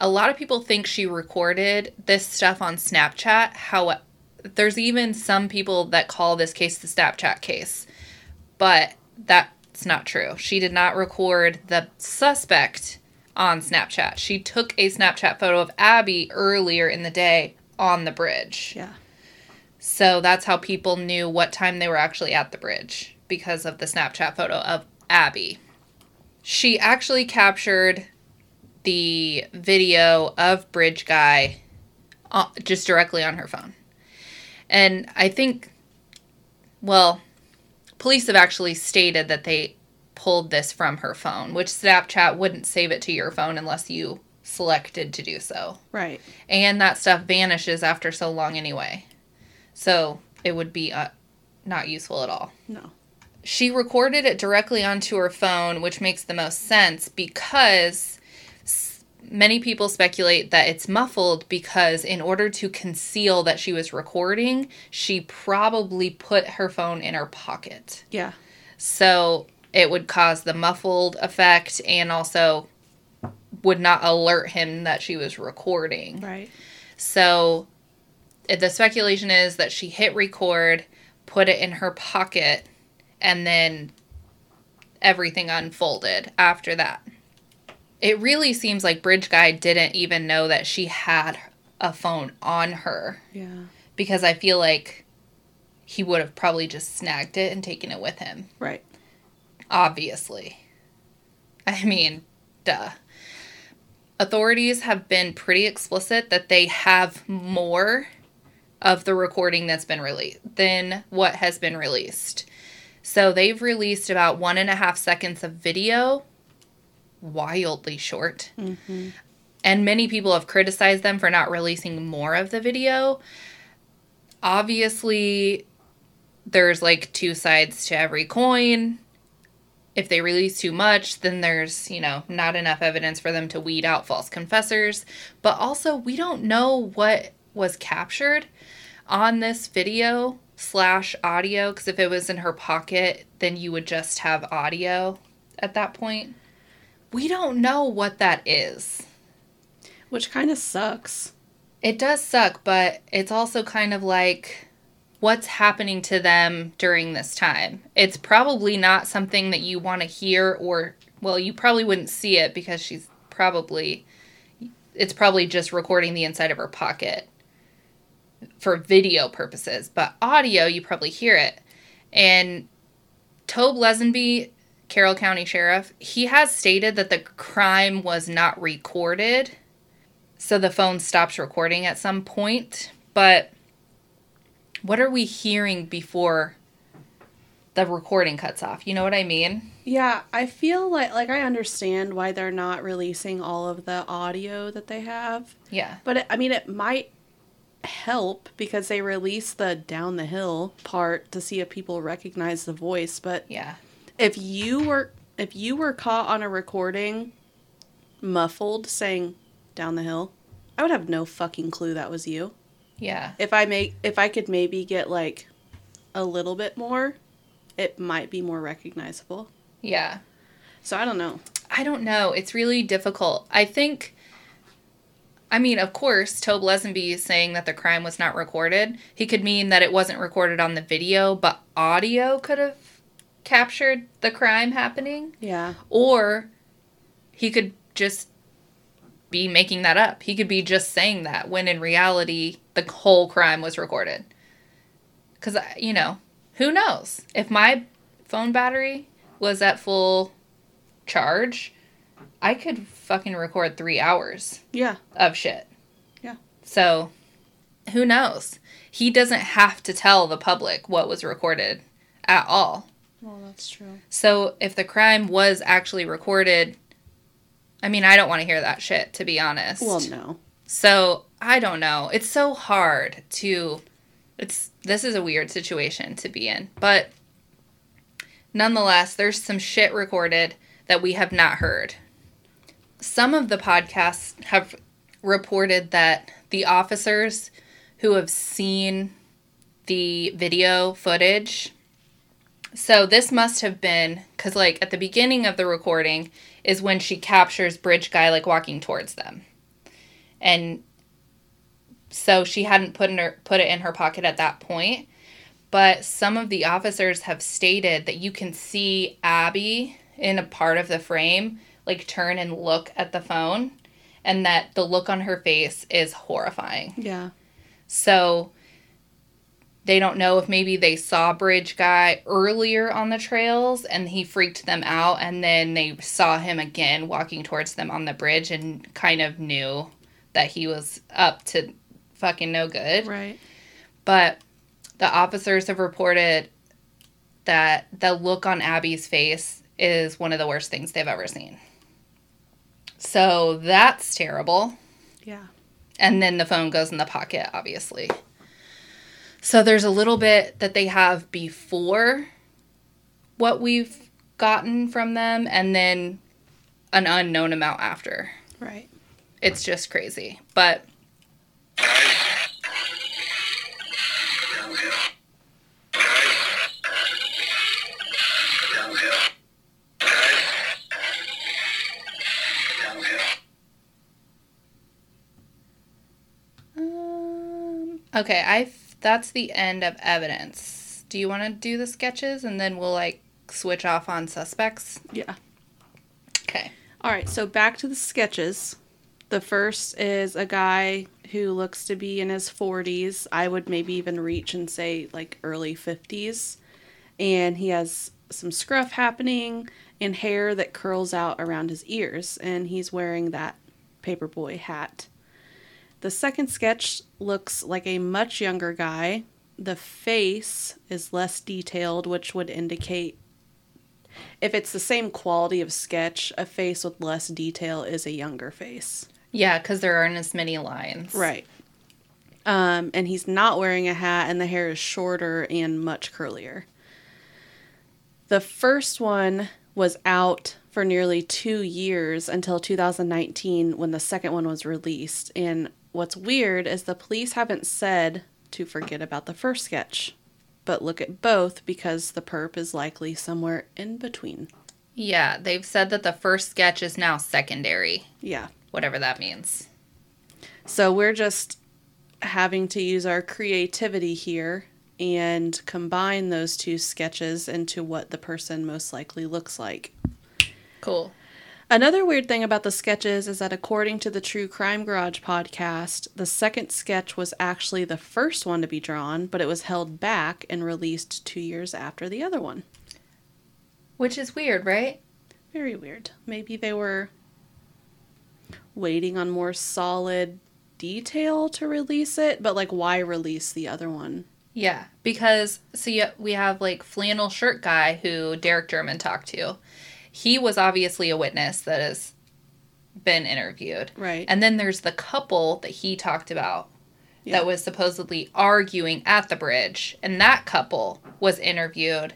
a lot of people think she recorded this stuff on Snapchat. How there's even some people that call this case the Snapchat case, but that's not true. She did not record the suspect on Snapchat. She took a Snapchat photo of Abby earlier in the day on the bridge. Yeah. So that's how people knew what time they were actually at the bridge because of the Snapchat photo of Abby. She actually captured the video of Bridge Guy uh, just directly on her phone. And I think, well, police have actually stated that they pulled this from her phone, which Snapchat wouldn't save it to your phone unless you selected to do so. Right. And that stuff vanishes after so long anyway. So it would be uh, not useful at all. No. She recorded it directly onto her phone, which makes the most sense because s- many people speculate that it's muffled because, in order to conceal that she was recording, she probably put her phone in her pocket. Yeah. So it would cause the muffled effect and also would not alert him that she was recording. Right. So the speculation is that she hit record, put it in her pocket, and then everything unfolded after that. It really seems like Bridge Guy didn't even know that she had a phone on her Yeah. because I feel like he would have probably just snagged it and taken it with him. Right. Obviously. I mean, duh. Authorities have been pretty explicit that they have more of the recording that's been released than what has been released. So they've released about one and a half seconds of video, wildly short. Mm-hmm. And many people have criticized them for not releasing more of the video. Obviously, there's like two sides to every coin. If they release too much, then there's, you know, not enough evidence for them to weed out false confessors. But also, we don't know what was captured on this video slash audio because if it was in her pocket, then you would just have audio at that point. We don't know what that is. Which kind of sucks. It does suck, but it's also kind of like what's happening to them during this time. It's probably not something that you want to hear or well, you probably wouldn't see it because she's probably it's probably just recording the inside of her pocket for video purposes, but audio you probably hear it. And Tobe Leazenby, Carroll County Sheriff, he has stated that the crime was not recorded so the phone stops recording at some point. But what are we hearing before the recording cuts off? You know what I mean? Yeah, I feel like like I understand why they're not releasing all of the audio that they have. Yeah. But it, I mean it might help because they release the down the hill part to see if people recognize the voice, but Yeah. if you were if you were caught on a recording muffled saying down the hill, I would have no fucking clue that was you. Yeah. If I make if I could maybe get like a little bit more, it might be more recognizable. Yeah. So I don't know. I don't know. It's really difficult. I think, I mean, of course, Tobe Leazenby is saying that the crime was not recorded. He could mean that it wasn't recorded on the video, but audio could have captured the crime happening. Yeah. Or he could just be making that up. He could be just saying that when in reality, the whole crime was recorded. Because, uh, you know, who knows? If my phone battery was at full charge, I could fucking record three hours Yeah. of shit. Yeah. So, who knows? He doesn't have to tell the public what was recorded at all. Well, that's true. So if the crime was actually recorded, I mean, I don't want to hear that shit, to be honest. Well, no. So I don't know. It's so hard to. It's this is a weird situation to be in, but nonetheless, there's some shit recorded that we have not heard. Some of the podcasts have reported that the officers who have seen the video footage. So this must have been because, like, at the beginning of the recording is when she captures Bridge Guy like walking towards them and so she hadn't put in her put it in her pocket at that point. But some of the officers have stated that you can see Abby in a part of the frame like turn and look at the phone and that the look on her face is horrifying. Yeah. So they don't know if maybe they saw Bridge Guy earlier on the trails and he freaked them out, and then they saw him again walking towards them on the bridge and kind of knew that he was up to fucking no good. Right. But the officers have reported that the look on Abby's face is one of the worst things they've ever seen. So that's terrible. Yeah. And then the phone goes in the pocket, obviously. So there's a little bit that they have before what we've gotten from them, and then an unknown amount after. Right. It's just crazy. But okay, I that's the end of evidence. Do you want to do the sketches and then we'll like switch off on suspects? Yeah. Okay. All right, so back to the sketches. The first is a guy who looks to be in his 40s. I would maybe even reach and say like early 50s. And he has some scruff happening and hair that curls out around his ears. And he's wearing that paperboy hat. The second sketch looks like a much younger guy. The face is less detailed, which would indicate if it's the same quality of sketch, a face with less detail is a younger face. Yeah, because there aren't as many lines. Right. Um, and he's not wearing a hat, and the hair is shorter and much curlier. The first one was out for nearly two years until 2019 when the second one was released. And what's weird is the police haven't said to forget about the first sketch, but look at both because the perp is likely somewhere in between. Yeah, they've said that the first sketch is now secondary, Yeah. whatever that means. So we're just having to use our creativity here and combine those two sketches into what the person most likely looks like. Cool. Another weird thing about the sketches is that according to the True Crime Garage podcast, the second sketch was actually the first one to be drawn, but it was held back and released two years after the other one. Which is weird, right? Very weird. Maybe they were waiting on more solid detail to release it, but like, why release the other one? Yeah, because so yeah, we have like flannel shirt guy who Derek German talked to. He was obviously a witness that has been interviewed. Right. And then there's the couple that he talked about Yeah. that was supposedly arguing at the bridge, and that couple was interviewed,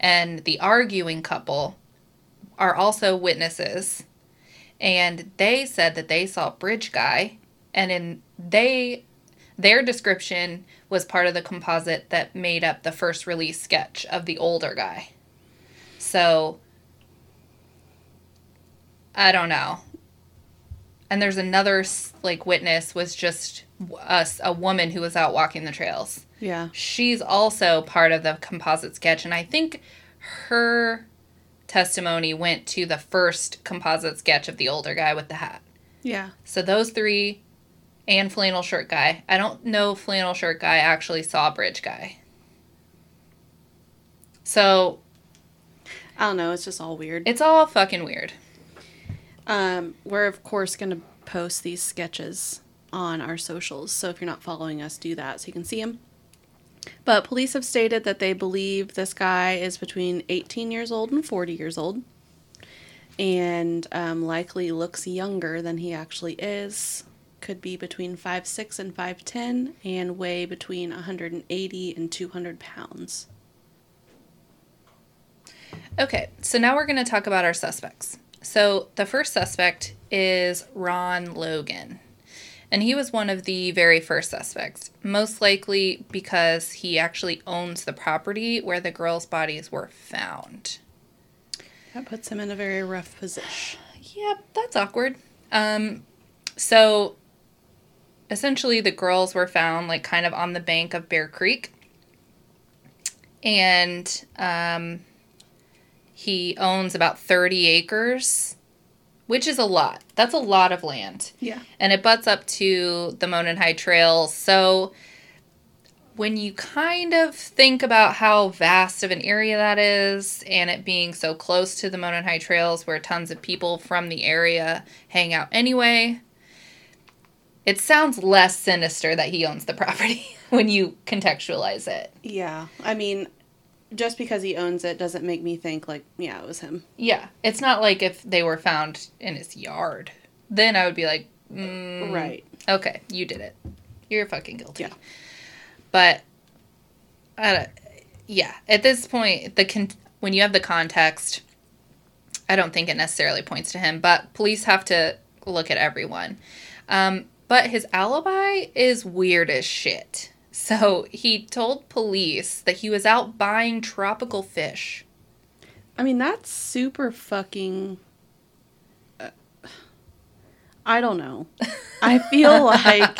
and the arguing couple are also witnesses, and they said that they saw bridge guy, and in they their description was part of the composite that made up the first release sketch of the older guy. So I don't know. And there's another like witness was just a, a woman who was out walking the trails. Yeah. She's also part of the composite sketch, and I think her testimony went to the first composite sketch of the older guy with the hat. Yeah. So those three and flannel shirt guy. I don't know if flannel shirt guy actually saw bridge guy. So I don't know. It's just all weird. it's all fucking weird. Um, we're of course going to post these sketches on our socials. So if you're not following us, do that so you can see them. But police have stated that they believe this guy is between 18 years old and 40 years old, and um, likely looks younger than he actually is. Could be between 5'6 and 5'10 and weigh between 180 and 200 pounds. Okay, so now we're going to talk about our suspects. So the first suspect is Ron Logan. And he was one of the very first suspects, most likely because he actually owns the property where the girls' bodies were found. That puts him in a very rough position. Yep, that's awkward. Um, so essentially the girls were found like kind of on the bank of Bear Creek. And um, he owns about 30 acres, which is a lot. That's a lot of land. Yeah. And it butts up to the Monon High Trail. So when you kind of think about how vast of an area that is and it being so close to the Monon High Trails where tons of people from the area hang out anyway, it sounds less sinister that he owns the property when you contextualize it. Yeah. I mean, just because he owns it doesn't make me think like, yeah, it was him. Yeah, it's not like if they were found in his yard. Then I would be like, mm, Right. Okay, you did it. You're fucking guilty. Yeah. But, uh, yeah, at this point, the con- when you have the context, I don't think it necessarily points to him. But police have to look at everyone. Um, but his alibi is weird as shit. So he told police that he was out buying tropical fish. I mean, that's super fucking. uh, I don't know. I feel like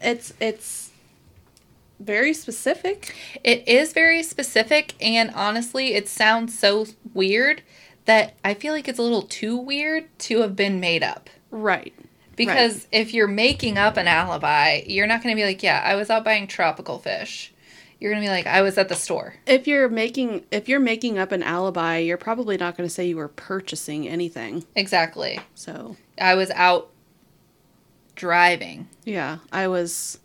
it's it's very specific. It is very specific, and honestly, it sounds so weird that I feel like it's a little too weird to have been made up. Right. Because if you're making up an alibi, you're not going to be like, yeah, I was out buying tropical fish. You're going to be like, I was at the store. If you're making if you're making up an alibi, you're probably not going to say you were purchasing anything. Exactly. So, I was out driving. yeah, I was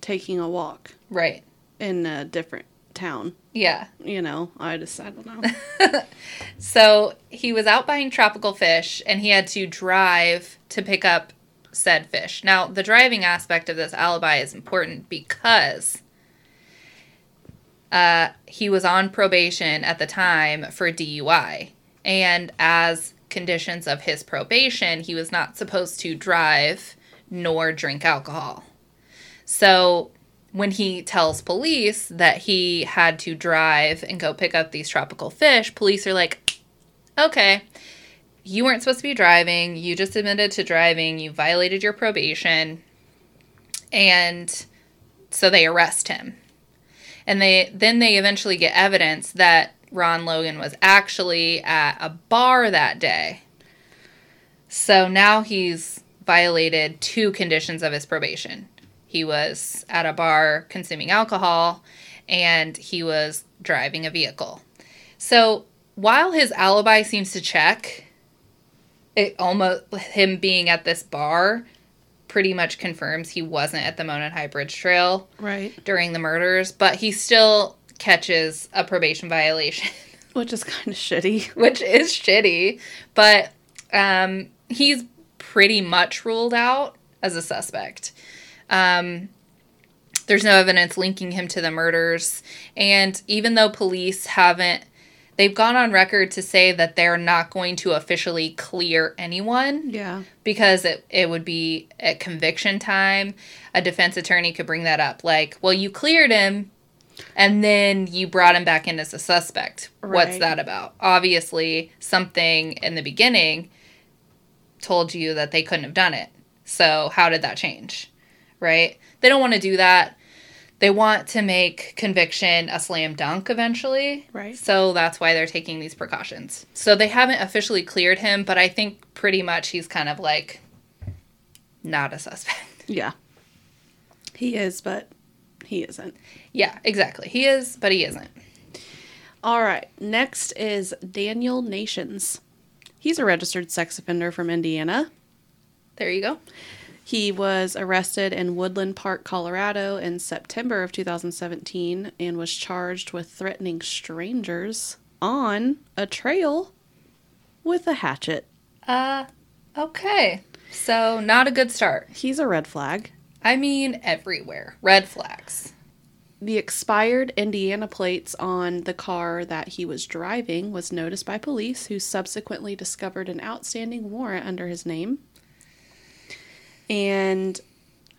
taking a walk Right. in a different town. Yeah. You know, I just I don't know. So he was out buying tropical fish and he had to drive to pick up said fish. Now, the driving aspect of this alibi is important because uh, he was on probation at the time for DUI. And as conditions of his probation, he was not supposed to drive nor drink alcohol. So when he tells police that he had to drive and go pick up these tropical fish, police are like, okay, you weren't supposed to be driving. You just admitted to driving. You violated your probation. And so they arrest him. And they then they eventually get evidence that Ron Logan was actually at a bar that day. So now he's violated two conditions of his probation. He was at a bar consuming alcohol and he was driving a vehicle. So while his alibi seems to check, it almost him being at this bar pretty much confirms he wasn't at the Monon High Bridge Trail right. during the murders, but he still catches a probation violation, Which is kind of shitty. which is shitty. But um, he's pretty much ruled out as a suspect. Um, there's no evidence linking him to the murders, and even though police haven't, they've gone on record to say that they're not going to officially clear anyone Yeah. because it, it would be at conviction time. A defense attorney could bring that up. Like, well, you cleared him and then you brought him back in as a suspect. What's that about? Obviously, something in the beginning told you that they couldn't have done it. So, how did that change? Right? They don't want to do that. They want to make conviction a slam dunk eventually. Right. So that's why they're taking these precautions. So they haven't officially cleared him, but I think pretty much he's kind of like not a suspect. Yeah. He is, but he isn't. Yeah, exactly. He is, but he isn't. All right. Next is Daniel Nations. He's a registered sex offender from Indiana. There you go. He was arrested in Woodland Park, Colorado in September of 2017 and was charged with threatening strangers on a trail with a hatchet. Uh, okay. So not a good start. He's a red flag. I mean, everywhere. Red flags. The expired Indiana plates on the car that he was driving was noticed by police, who subsequently discovered an outstanding warrant under his name. And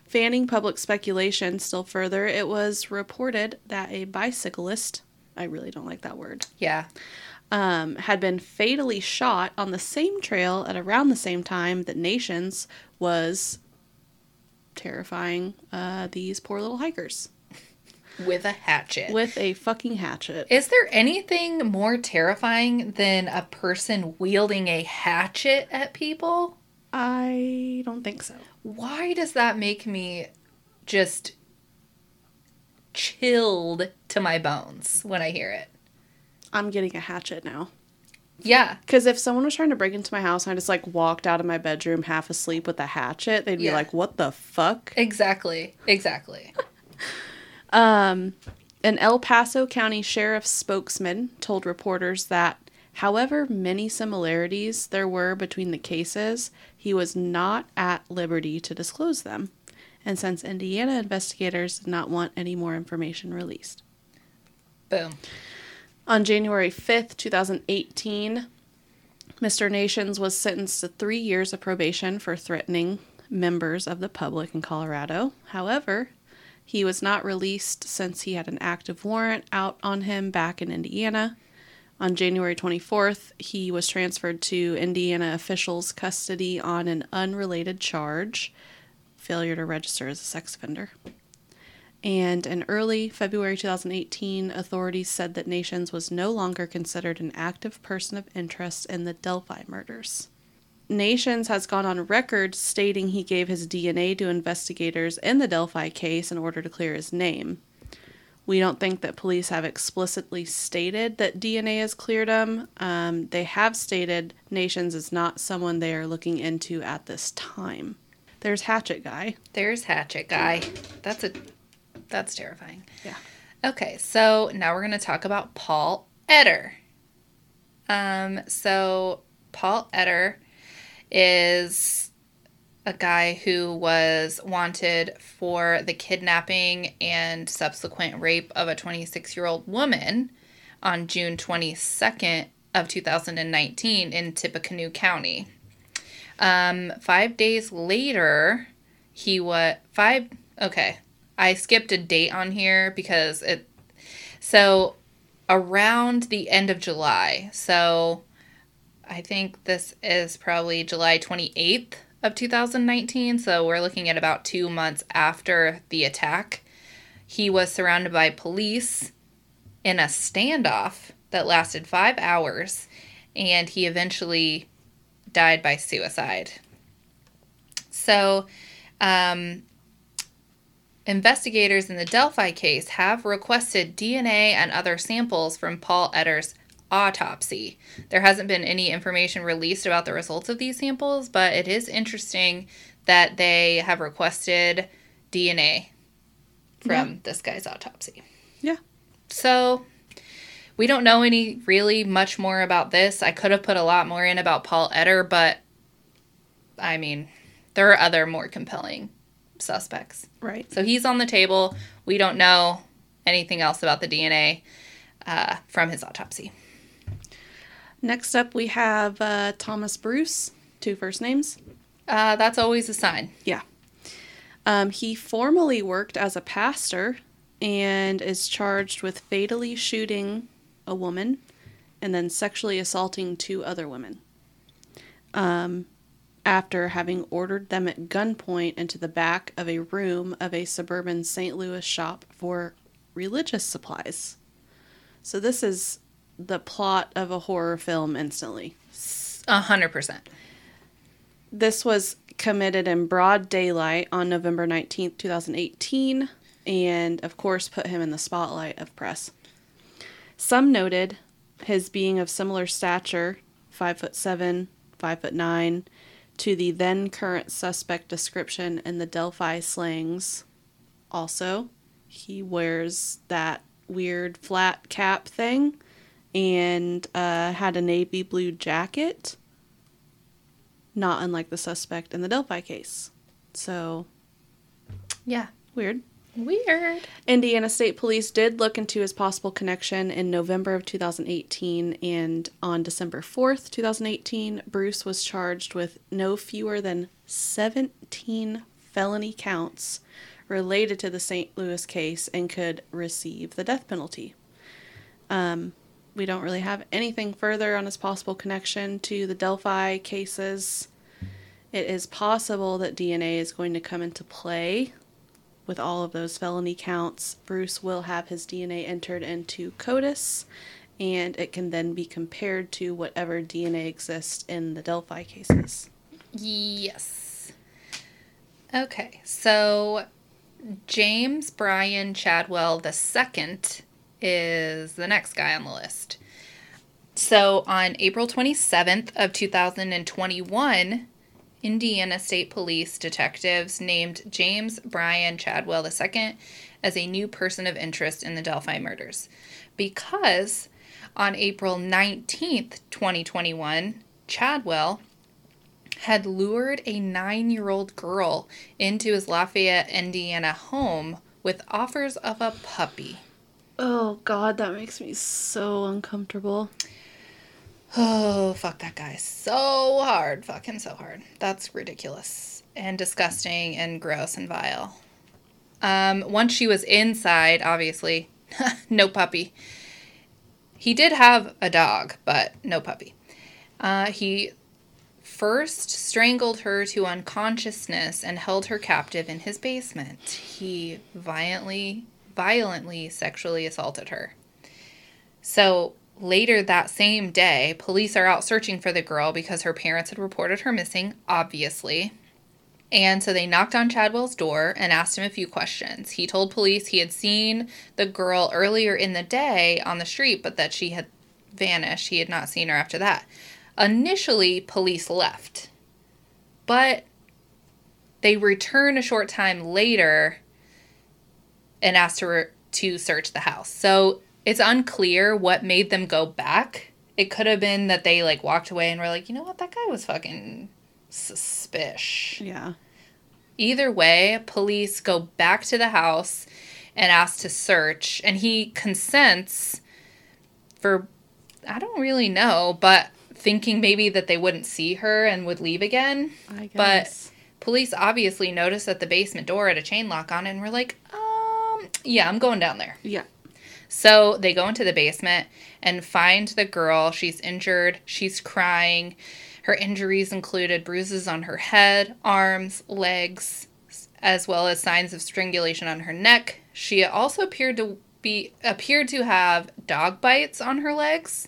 fanning public speculation still further, it was reported that a bicyclist, I really don't like that word, Yeah. um, had been fatally shot on the same trail at around the same time that Nations was terrifying uh, these poor little hikers With a hatchet. with a fucking hatchet. Is there anything more terrifying than a person wielding a hatchet at people? I don't think so. Why does that make me just chilled to my bones when I hear it? I'm getting a hatchet now. Yeah. Because if someone was trying to break into my house and I just like walked out of my bedroom half asleep with a hatchet, they'd be Yeah. like, "What the fuck?" Exactly. Exactly. Um, an El Paso County Sheriff's spokesman told reporters that, however many similarities there were between the cases, he was not at liberty to disclose them. And since Indiana investigators did not want any more information released. Boom. On January 5th, 2018, Mr. Nations was sentenced to three years of probation for threatening members of the public in Colorado. However, he was not released since he had an active warrant out on him back in Indiana. On January 24th, he was transferred to Indiana officials' custody on an unrelated charge failure to register as a sex offender. And in early February 2018, authorities said that Nations was no longer considered an active person of interest in the Delphi murders. Nations has gone on record stating he gave his DNA to investigators in the Delphi case in order to clear his name. We don't think that police have explicitly stated that DNA has cleared him. Um, they have stated Nations is not someone they are looking into at this time. There's Hatchet Guy. There's Hatchet Guy. That's a that's terrifying. Yeah. Okay, so now we're going to talk about Paul Etter. Um, so Paul Etter is a guy who was wanted for the kidnapping and subsequent rape of a 26-year-old woman on June 22nd of 2019 in Tippecanoe County. Um, five days later, he was five. Okay, I skipped a date on here because it. So, around the end of July. So, I think this is probably July 28th of 2019. So, we're looking at about two months after the attack. He was surrounded by police in a standoff that lasted five hours, and he eventually died by suicide. So, um, investigators in the Delphi case have requested DNA and other samples from Paul Etter's autopsy. There hasn't been any information released about the results of these samples, but it is interesting that they have requested DNA from Yeah. this guy's autopsy. Yeah. So we don't know any really much more about this. I could have put a lot more in about Paul Etter, but I mean, there are other more compelling suspects. Right. So he's on the table. We don't know anything else about the DNA uh, from his autopsy. Next up, we have uh, Thomas Bruce, two first names. Uh, that's always a sign. Yeah. Um, he formerly worked as a pastor and is charged with fatally shooting a woman and then sexually assaulting two other women. Um, after having ordered them at gunpoint into the back of a room of a suburban St. Louis shop for religious supplies. So this is the plot of a horror film instantly. A hundred percent. This was committed in broad daylight on November 19th, 2018, and of course put him in the spotlight of press. Some noted his being of similar stature, five foot seven, five foot nine, to the then current suspect description in the Delphi slangs. Also, he wears that weird flat cap thing and uh, had a navy blue jacket not unlike the suspect in the Delphi case. So, Yeah. weird. Weird. Indiana State Police did look into his possible connection in November of 2018, and on December 4th, 2018, Bruce was charged with no fewer than 17 felony counts related to the St. Louis case and could receive the death penalty. Um, we don't really have anything further on his possible connection to the Delphi cases. It is possible that DNA is going to come into play with all of those felony counts. Bruce will have his DNA entered into CODIS, and it can then be compared to whatever DNA exists in the Delphi cases. Yes. Okay, so James Bryan Chadwell II is the next guy on the list. So on April 27th of 2021, Indiana State Police detectives named James Bryan Chadwell II as a new person of interest in the Delphi murders because on April 19th, 2021, Chadwell had lured a nine year old girl into his Lafayette, Indiana home with offers of a puppy. Oh, God, that makes me so uncomfortable. Oh, fuck that guy so hard. Fuck him so hard. That's ridiculous and disgusting and gross and vile. Um, once she was inside, obviously, no puppy. He did have a dog, but no puppy. Uh, he first strangled her to unconsciousness and held her captive in his basement. He violently, violently sexually assaulted her. So later that same day, police are out searching for the girl because her parents had reported her missing, obviously. And so they knocked on Chadwell's door and asked him a few questions. He told police he had seen the girl earlier in the day on the street, but that she had vanished. He had not seen her after that. Initially, police left, but they return a short time later and asked her to search the house. So it's unclear what made them go back. It could have been that they like walked away and were like, you know what, that guy was fucking suspicious. Yeah. Either way, police go back to the house and ask to search, and he consents for I don't really know, but thinking maybe that they wouldn't see her and would leave again. I guess. But police obviously noticed that the basement door had a chain lock on it and were like, um, yeah, I'm going down there. yeah. So they go into the basement and find the girl. She's injured. She's crying. Her injuries included bruises on her head, arms, legs, as well as signs of strangulation on her neck. She also appeared to be appeared to have dog bites on her legs.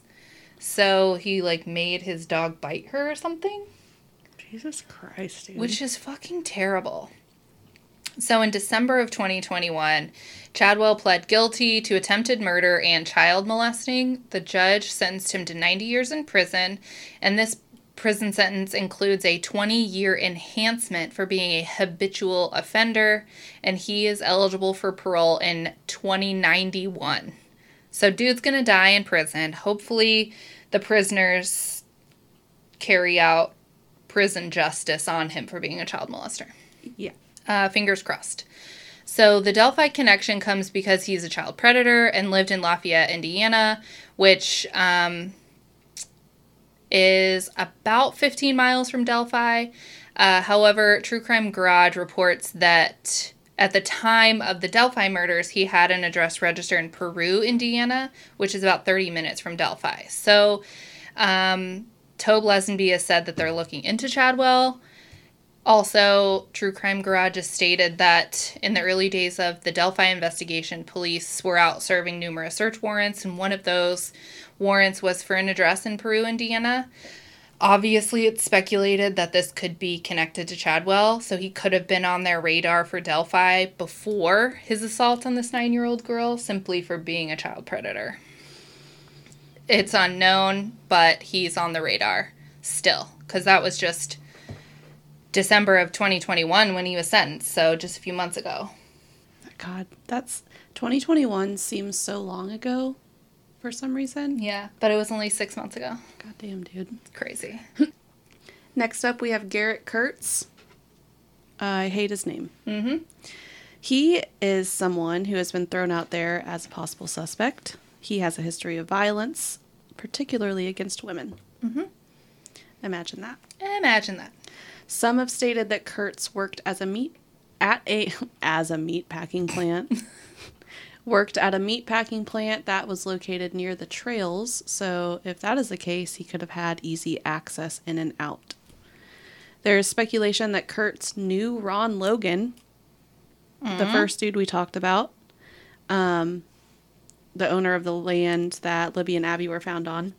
So he like made his dog bite her or something Jesus Christ, dude. which is fucking terrible. So in December of 2021, Chadwell pled guilty to attempted murder and child molesting. The judge sentenced him to 90 years in prison, and this prison sentence includes a 20 year enhancement for being a habitual offender, and he is eligible for parole in 2091. So, dude's gonna die in prison. Hopefully, the prisoners carry out prison justice on him for being a child molester. yeah. Uh, fingers crossed. So the Delphi connection comes because he's a child predator and lived in Lafayette, Indiana, which um, is about 15 miles from Delphi. Uh, however, True Crime Garage reports that at the time of the Delphi murders, he had an address registered in Peru, Indiana, which is about 30 minutes from Delphi. So, um, Tobe Leazenby has said that they're looking into Chadwell. Also, True Crime Garage has stated that in the early days of the Delphi investigation, police were out serving numerous search warrants, and one of those warrants was for an address in Peru, Indiana. Obviously, it's speculated that this could be connected to Chadwell, so he could have been on their radar for Delphi before his assault on this nine year old girl, simply for being a child predator. It's unknown, but he's on the radar still, because that was just December of 2021 when he was sentenced, so just a few months ago. God, that's 2021 seems so long ago for some reason. Yeah, but it was only six months ago. God damn, dude. Crazy. Next up, we have Garrett Kurtz. I hate his name. Mm-hmm. He is someone who has been thrown out there as a possible suspect. He has a history of violence, particularly against women. Mm-hmm. Imagine that. Imagine that. Some have stated that Kurtz worked as a meat at a as a meat packing plant. worked at a meat packing plant that was located near the trails, so if that is the case, he could have had easy access in and out. There's speculation that Kurtz knew Ron Logan, the first dude we talked about, um, the owner of the land that Libby and Abby were found on.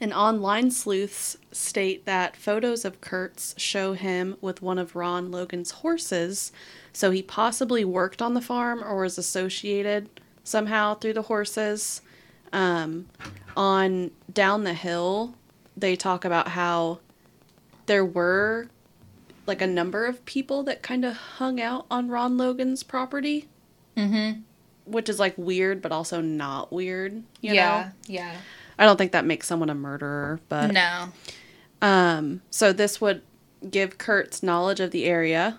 And online sleuths state that photos of Kurtz show him with one of Ron Logan's horses, so he possibly worked on the farm or was associated somehow through the horses. Um, on Down the Hill, they talk about how there were like a number of people that kind of hung out on Ron Logan's property, Mm-hmm. which is like weird, but also not weird. You yeah. know, Yeah. I don't think that makes someone a murderer, but No. um, so this would give Kurtz knowledge of the area,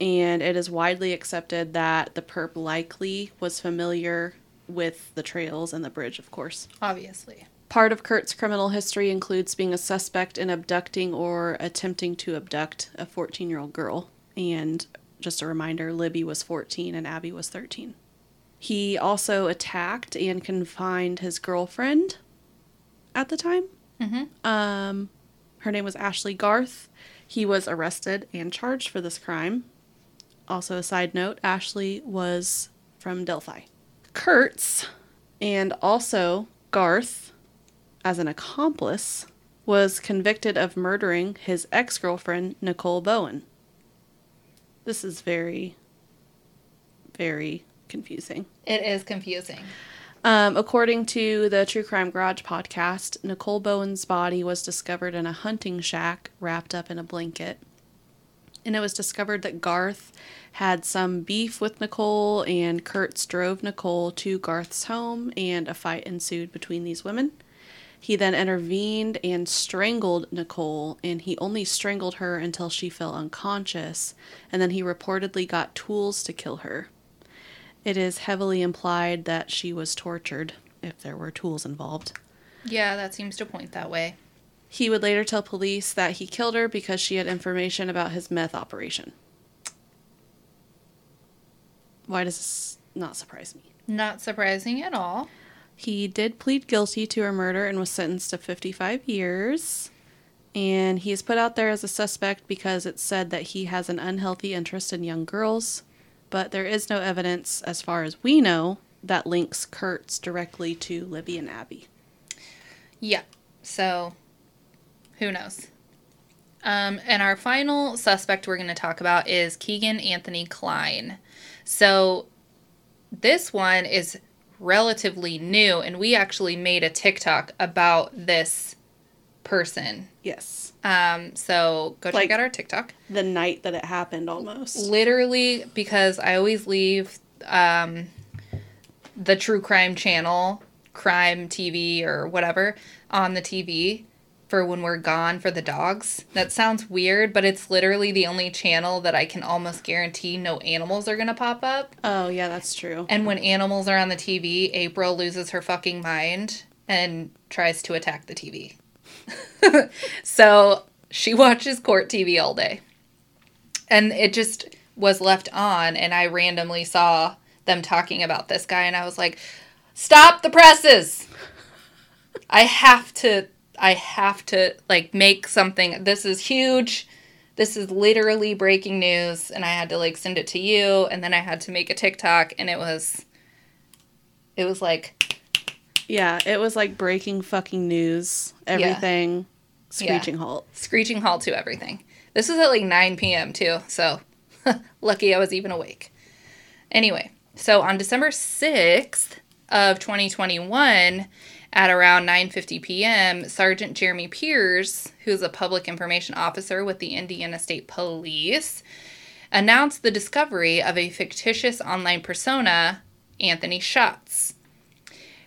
and it is widely accepted that the perp likely was familiar with the trails and the bridge, of course. Obviously. Part of Kurtz criminal history includes being a suspect in abducting or attempting to abduct a 14 year old girl. And just a reminder Libby was 14 and Abby was 13. He also attacked and confined his girlfriend at the time. Mm-hmm. Um, her name was Ashley Garth. He was arrested and charged for this crime. Also, a side note Ashley was from Delphi. Kurtz and also Garth, as an accomplice, was convicted of murdering his ex girlfriend, Nicole Bowen. This is very, very confusing. It is confusing. Um, according to the True Crime Garage podcast, Nicole Bowen's body was discovered in a hunting shack wrapped up in a blanket. And it was discovered that Garth had some beef with Nicole, and Kurtz drove Nicole to Garth's home, and a fight ensued between these women. He then intervened and strangled Nicole, and he only strangled her until she fell unconscious, and then he reportedly got tools to kill her. It is heavily implied that she was tortured if there were tools involved. Yeah, that seems to point that way. He would later tell police that he killed her because she had information about his meth operation. Why does this not surprise me? Not surprising at all. He did plead guilty to her murder and was sentenced to 55 years. And he is put out there as a suspect because it's said that he has an unhealthy interest in young girls. But there is no evidence, as far as we know, that links Kurtz directly to Libby and Abby. Yeah. So, who knows? Um, and our final suspect we're going to talk about is Kegan Anthony Kline. So, this one is relatively new, and we actually made a TikTok about this person. Yes. Um, so go Like- check out our TikTok. The night that it happened, almost. Literally, because I always leave um, the true crime channel, crime TV or whatever, on the TV for when we're gone for the dogs. That sounds weird, but it's literally the only channel that I can almost guarantee no animals are going to pop up. Oh, yeah, that's true. And when animals are on the TV, April loses her fucking mind and tries to attack the TV. so she watches court TV all day. And it just was left on, and I randomly saw them talking about this guy, and I was like, stop the presses! I have to, I have to, like, make something. This is huge. This is literally breaking news, and I had to, like, send it to you, and then I had to make a TikTok, and it was, it was like, Yeah, it was like breaking fucking news. Everything screeching halt. screeching halt to everything. This was at like 9 p.m. too, so lucky I was even awake. Anyway, so on December 6th of 2021 at around 9:50 p.m., Sergeant Jeremy Pierce, who's a public information officer with the Indiana State Police, announced the discovery of a fictitious online persona, Anthony Shots.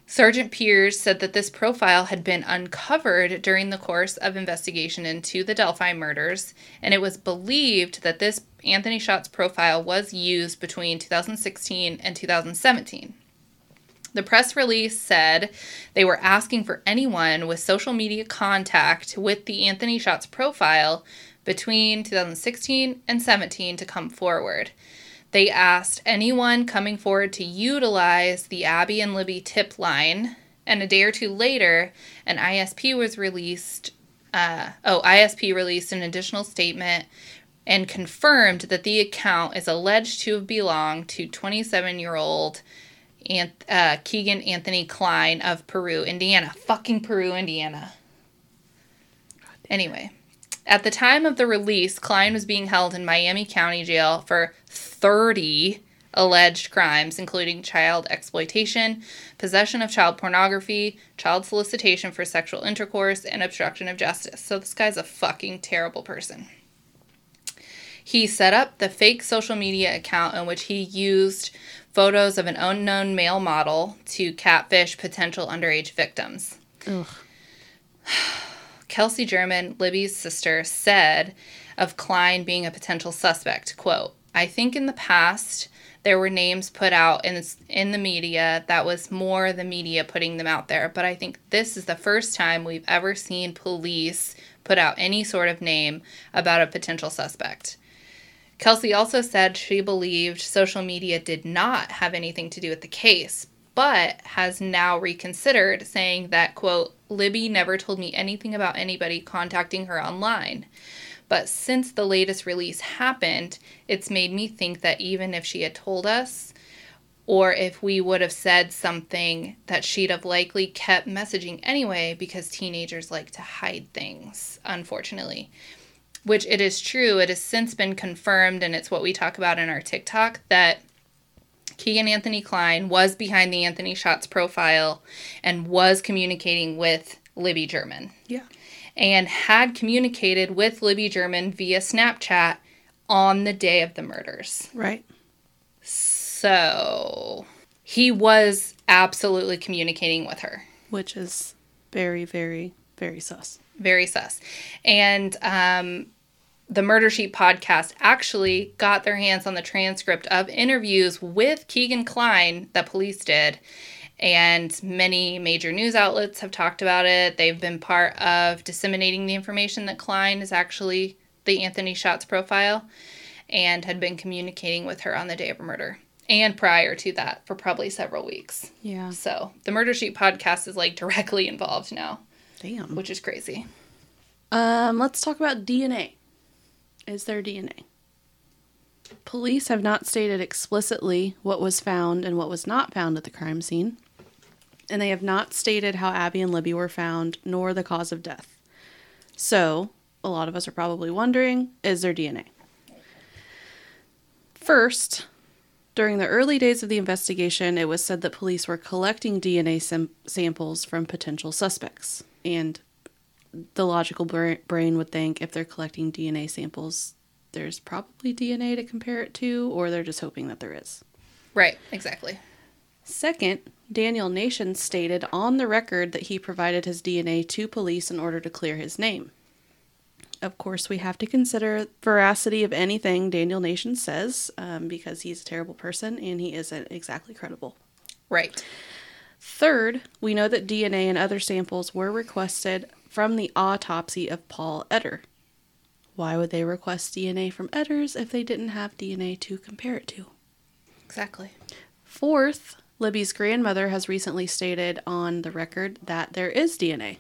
Sergeant Pierce said that this profile had been uncovered during the course of investigation into the Delphi murders, and it was believed that this Anthony Shots profile was used between 2016 and 2017. The press release said they were asking for anyone with social media contact with the Anthony Shots profile between 2016 and 17 to come forward. They asked anyone coming forward to utilize the Abby and Libby tip line, and a day or two later, an ISP was released uh, oh, ISP released an additional statement and confirmed that the account is alleged to have belonged to 27 year old uh, Kegan Anthony Kline of Peru, Indiana. Fucking Peru, Indiana. Anyway, at the time of the release, Kline was being held in Miami County Jail for 30 alleged crimes, including child exploitation, possession of child pornography, child solicitation for sexual intercourse, and obstruction of justice. So this guy's a fucking terrible person. He set up the fake social media account in which he used photos of an unknown male model to catfish potential underage victims. Ugh. Kelsey German, Libby's sister, said of Kline being a potential suspect, quote, I think in the past there were names put out in in the media that was more the media putting them out there, but I think this is the first time we've ever seen police put out any sort of name about a potential suspect. Kelsey also said she believed social media did not have anything to do with the case, but has now reconsidered, saying that, quote, Libby never told me anything about anybody contacting her online. But since the latest release happened, it's made me think that even if she had told us, or if we would have said something that she'd have likely kept messaging anyway because teenagers like to hide things, unfortunately. Which it is true, it has since been confirmed, and it's what we talk about in our TikTok that Kegan Anthony Kline was behind the Anthony Shots profile and was communicating with Libby German. Yeah and had communicated with Libby German via Snapchat on the day of the murders. Right. So he was absolutely communicating with her. Which is very, very, very sus. Very sus. And um, the Murder Sheet podcast actually got their hands on the transcript of interviews with Kegan Kline that police did and many major news outlets have talked about it. They've been part of disseminating the information that Klein is actually the Anthony Shots profile and had been communicating with her on the day of her murder and prior to that for probably several weeks. Yeah. So the Murder Sheet podcast is like directly involved now. Damn. Which is crazy. Um, let's talk about DNA. Is their DNA? Police have not stated explicitly what was found and what was not found at the crime scene and they have not stated how Abby and Libby were found nor the cause of death. So, a lot of us are probably wondering is there DNA? First, during the early days of the investigation, it was said that police were collecting DNA sam- samples from potential suspects. And the logical brain would think if they're collecting DNA samples, there's probably DNA to compare it to, or they're just hoping that there is. Right, exactly. Second, Daniel Nation stated on the record that he provided his DNA to police in order to clear his name. Of course, we have to consider veracity of anything Daniel Nation says um, because he's a terrible person and he isn't exactly credible. Right. Third, we know that DNA and other samples were requested from the autopsy of Paul Etter. Why would they request DNA from Etters if they didn't have DNA to compare it to? Exactly. Fourth, Libby's grandmother has recently stated on the record that there is DNA.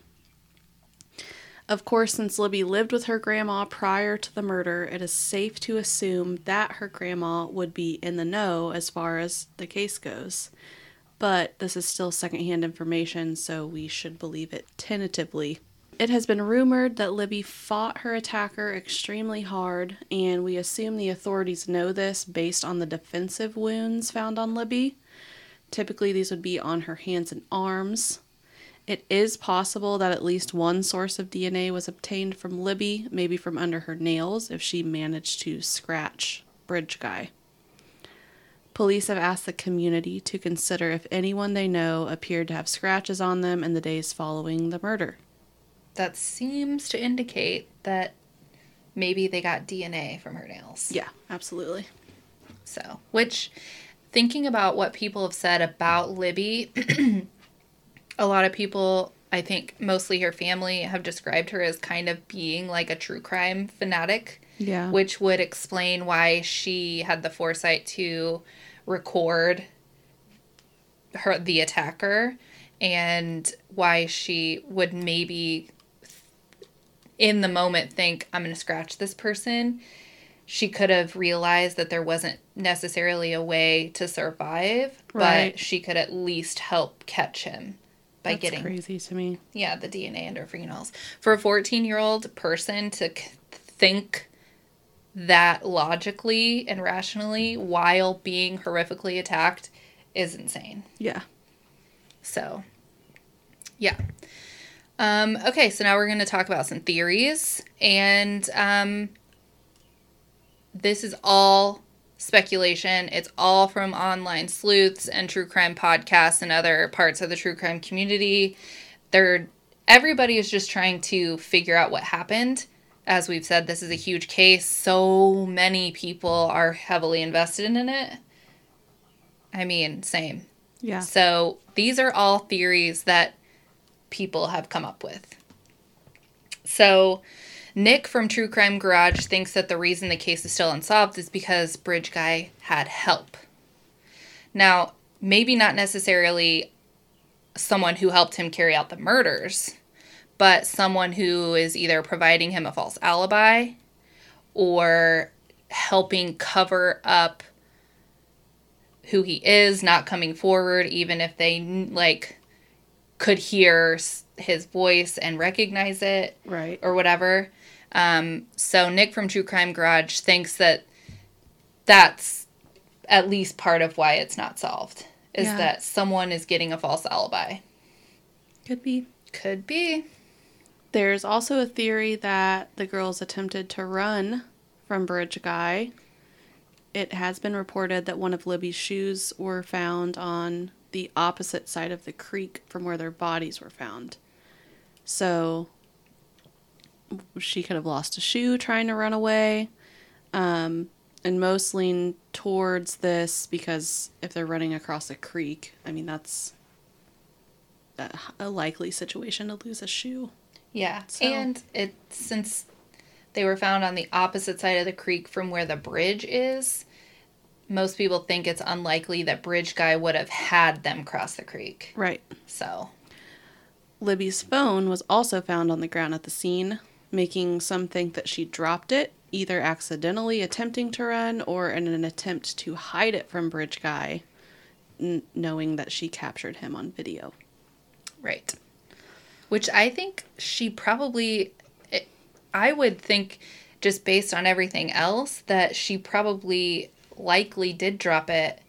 Of course, since Libby lived with her grandma prior to the murder, it is safe to assume that her grandma would be in the know as far as the case goes. But this is still secondhand information, so we should believe it tentatively. It has been rumored that Libby fought her attacker extremely hard, and we assume the authorities know this based on the defensive wounds found on Libby. Typically, these would be on her hands and arms. It is possible that at least one source of DNA was obtained from Libby, maybe from under her nails, if she managed to scratch Bridge Guy. Police have asked the community to consider if anyone they know appeared to have scratches on them in the days following the murder. That seems to indicate that maybe they got DNA from her nails. Yeah, absolutely. So, which thinking about what people have said about Libby, a lot of people, I think mostly her family, have described her as kind of being like a true crime fanatic. Yeah. Which would explain why she had the foresight to record her the attacker and why she would maybe in the moment think, I'm going to scratch this person. She could have realized that there wasn't necessarily a way to survive, Right. but she could at least help catch him by That's getting crazy to me. yeah, the DNA and her fingernails. For a 14 year old person to c- think that logically and rationally while being horrifically attacked is insane. Yeah. So, yeah. Um, okay, so now we're going to talk about some theories. And um, this is all speculation. It's all from online sleuths and true crime podcasts and other parts of the true crime community. They're everybody is just trying to figure out what happened. As we've said, this is a huge case. So many people are heavily invested in it. I mean, same. Yeah. So these are all theories that people have come up with. So Nick from True Crime Garage thinks that the reason the case is still unsolved is because Bridge Guy had help. Now, maybe not necessarily someone who helped him carry out the murders, but someone who is either providing him a false alibi or helping cover up who he is, not coming forward, even if they like could hear his voice and recognize it Right. or whatever. Um, so Nick from True Crime Garage thinks that that's at least part of why it's not solved is Yeah. that someone is getting a false alibi. Could be. Could be. There's also a theory that the girls attempted to run from Bridge Guy. It has been reported that one of Libby's shoes were found on the opposite side of the creek from where their bodies were found. So she could have lost a shoe trying to run away. Um, and most lean towards this because if they're running across a creek, I mean, that's a, a likely situation to lose a shoe. Yeah. So- And it since they were found on the opposite side of the creek from where the bridge is, most people think it's unlikely that bridge guy would have had them cross the creek. Right. So, Libby's phone was also found on the ground at the scene, making some think that she dropped it, either accidentally attempting to run or in an attempt to hide it from Bridge Guy, n- knowing that she captured him on video. right. Which I think she probably it, I would think just based on everything else that she probably likely did drop it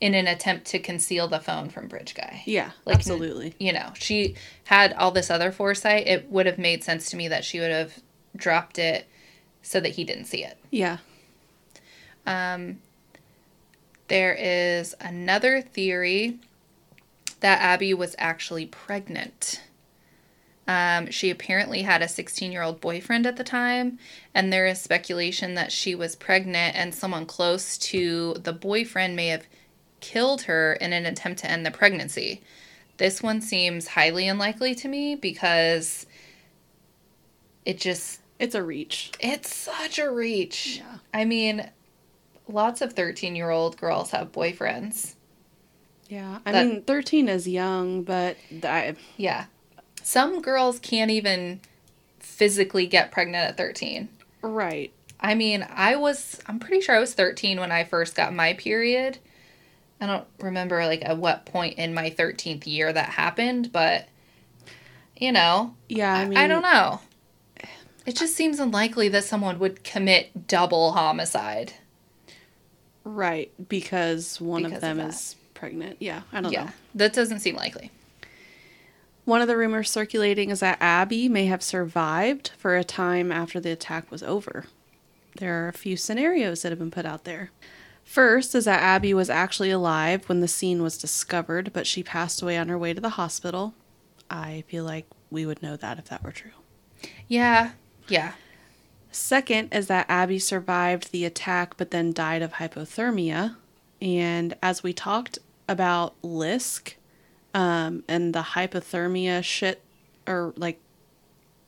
in an attempt to conceal the phone from bridge guy. Yeah, Like, absolutely. you know, she had all this other foresight, it would have made sense to me that she would have dropped it so that he didn't see it. Yeah. Um, there is another theory that Abby was actually pregnant. Um, she apparently had a 16 year old boyfriend at the time, and there is speculation that she was pregnant and someone close to the boyfriend may have killed her in an attempt to end the pregnancy. This one seems highly unlikely to me because it just It's a reach. it's such a reach. Yeah. I mean, lots of 13 year old girls have boyfriends. Yeah. I That- mean, 13 is young, but I, Yeah. Some girls can't even physically get pregnant at 13. right. I mean, I was, I'm pretty sure I was 13 when I first got my period. I don't remember like at what point in my 13th year that happened, but you know, Yeah, I I, mean, I don't know. It just seems unlikely that someone would commit double homicide. Right, because one Because of of them that. is pregnant. Yeah, I don't Yeah. know. That doesn't seem likely. One of the rumors circulating is that Abby may have survived for a time after the attack was over. There are a few scenarios that have been put out there. First is that Abby was actually alive when the scene was discovered, but she passed away on her way to the hospital. I feel like we would know that if that were true. Yeah. Yeah. Second is that Abby survived the attack but then died of hypothermia. And as we talked about Lisk um, and the hypothermia shit, or like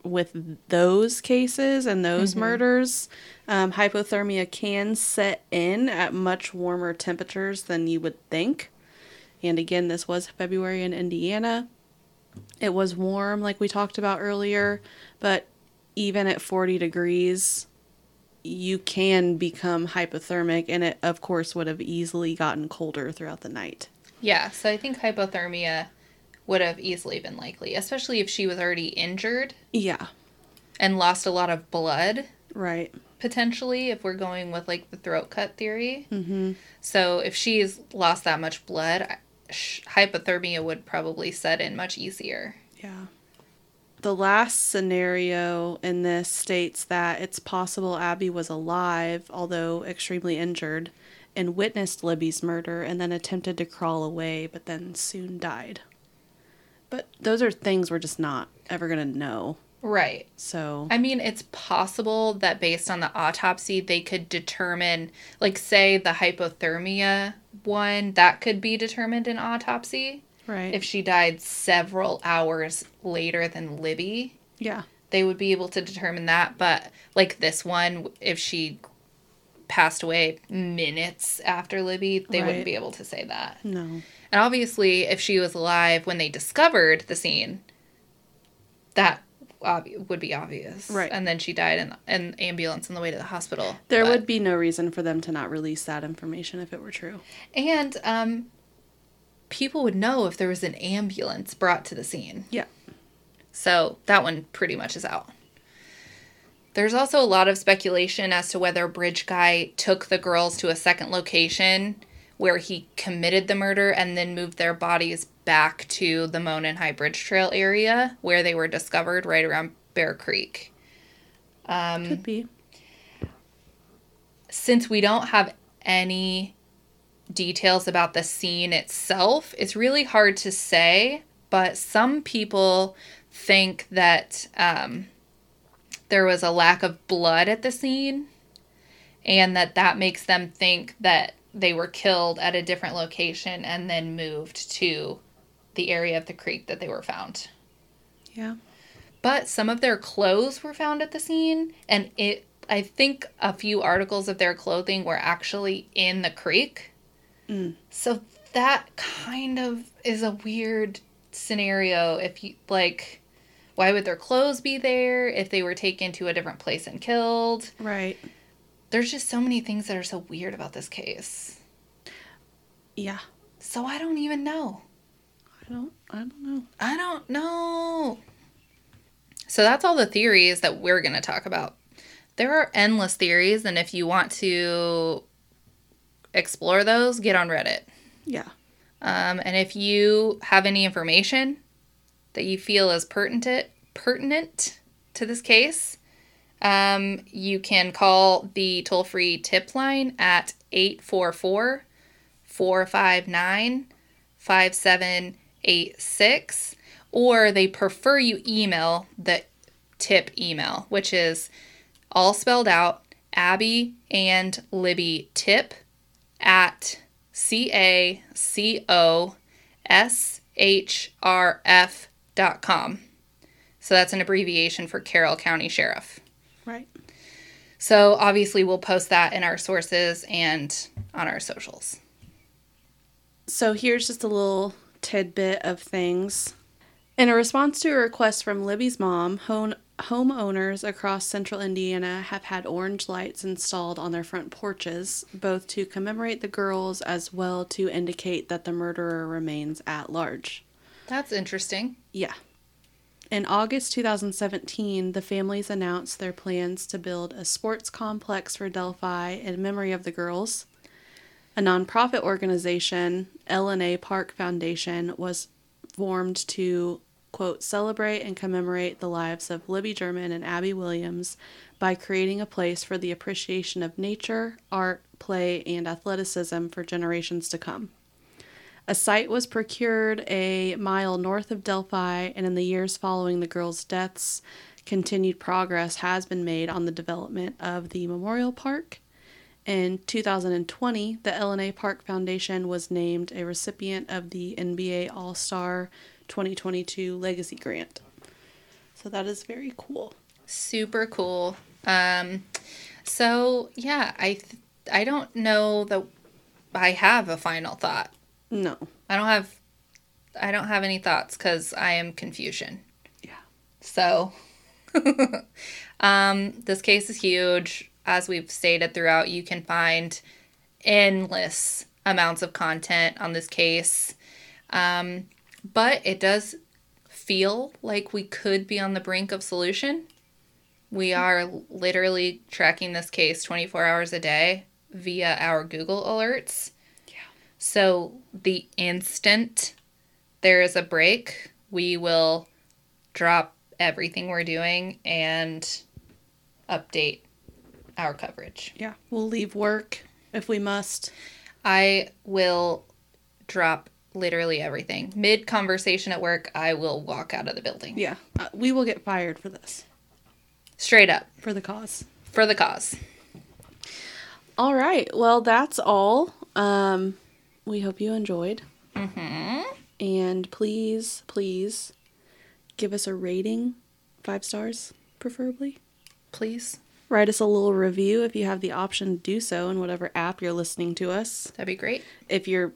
with those cases and those murders, um, hypothermia can set in at much warmer temperatures than you would think. And again, this was February in Indiana. It was warm, like we talked about earlier, but even at 40 degrees, you can become hypothermic, and it, of course, would have easily gotten colder throughout the night. Yeah, so I think hypothermia would have easily been likely, especially if she was already injured Yeah, and lost a lot of blood, right. potentially, if we're going with like the throat cut theory. Mm-hmm. So if she's lost that much blood, hypothermia would probably set in much easier. Yeah. The last scenario in this states that it's possible Abby was alive, although extremely injured, and witnessed Libby's murder and then attempted to crawl away, but then soon died. But those are things we're just not ever going to know. Right. So, I mean, it's possible that based on the autopsy, they could determine, like, say the hypothermia one, that could be determined in autopsy. right. If she died several hours later than Libby, yeah. they would be able to determine that. But, like, this one, if she passed away minutes after Libby, they Right. wouldn't be able to say that. No. And obviously, if she was alive when they discovered the scene, that obvi- would be obvious. Right. And then she died in an ambulance on the way to the hospital. There But- would be no reason for them to not release that information if it were true. And um, people would know if there was an ambulance brought to the scene. Yeah. So that one pretty much is out. There's also a lot of speculation as to whether Bridge Guy took the girls to a second location where he committed the murder and then moved their bodies back to the Monon High Bridge Trail area where they were discovered right around Deer Creek. Um, Could be. since we don't have any details about the scene itself, it's really hard to say. But some people think that um, there was a lack of blood at the scene, and that that makes them think that they were killed at a different location and then moved to the area of the creek that they were found. Yeah. But some of their clothes were found at the scene, and it I think a few articles of their clothing were actually in the creek. Mm. So that kind of is a weird scenario if you like why would their clothes be there if they were taken to a different place and killed? Right. There's just so many things that are so weird about this case. Yeah. So I don't even know. I don't I don't know. I don't know. So that's all the theories that we're going to talk about. There are endless theories, and if you want to explore those, get on Reddit. Yeah. Um, and if you have any information that you feel is pertinent pertinent to this case, um, you can call the toll free tip line at 844 459 5786, or they prefer you email the tip email, which is all spelled out Abby and Libby tip at C A C O S H R F dot com. So that's an abbreviation for Carroll County Sheriff. Right. So obviously we'll post that in our sources and on our socials. So here's just a little tidbit of things. In a response to a request from Libby's mom, home homeowners across central Indiana have had orange lights installed on their front porches, both to commemorate the girls as well to indicate that the murderer remains at large. That's interesting. Yeah. In August 2017, the families announced their plans to build a sports complex for Delphi in memory of the girls. A nonprofit organization, LNA Park Foundation, was formed to, quote, celebrate and commemorate the lives of Libby German and Abby Williams by creating a place for the appreciation of nature, art, play, and athleticism for generations to come. A site was procured a mile north of Delphi, and in the years following the girls' deaths, continued progress has been made on the development of the memorial park. In 2020, the LNA Park Foundation was named a recipient of the NBA All Star 2022 Legacy Grant. So that is very cool. Super cool. Um, so yeah, I th- I don't know that I have a final thought. No. I don't have I don't have any thoughts because I am confusion. Yeah. So um, this case is huge. As we've stated throughout, you can find endless amounts of content on this case. Um, but it does feel like we could be on the brink of solution. We are literally tracking this case 24 hours a day via our Google alerts. So the instant there is a break, we will drop everything we're doing and update our coverage. Yeah. We'll leave work if we must. I will drop literally everything. Mid conversation at work, I will walk out of the building. Yeah. Uh, we will get fired for this, Straight up for the cause. for the cause. All right. Well, that's all. Um, we hope you enjoyed. Mm-hmm. And please, please give us a rating, five stars, preferably. Please. Write us a little review if you have the option to do so in whatever app you're listening to us. That'd be great. If you're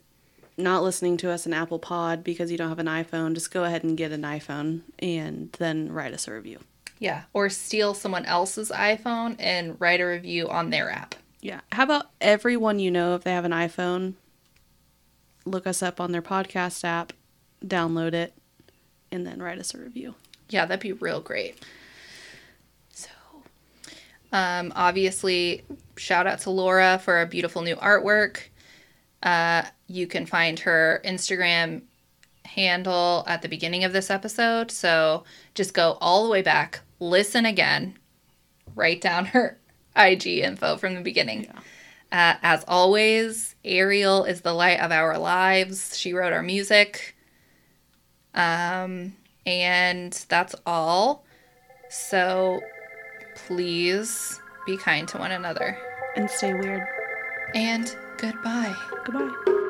not listening to us in Apple Pod because you don't have an iPhone, just go ahead and get an iPhone and then write us a review. Yeah. Or steal someone else's iPhone and write a review on their app. Yeah. How about everyone you know, if they have an iPhone, look us up on their podcast app, download it, and then write us a review. Yeah, that'd be real great. So, Um, obviously, shout out to Laura for a beautiful new artwork. Uh, you can find her Instagram handle at the beginning of this episode. So just go all the way back, listen again, write down her IG info from the beginning. Uh, as always, Ariel is the light of our lives. She wrote our music. Um, and that's all. So please be kind to one another. and stay weird. And goodbye. Goodbye.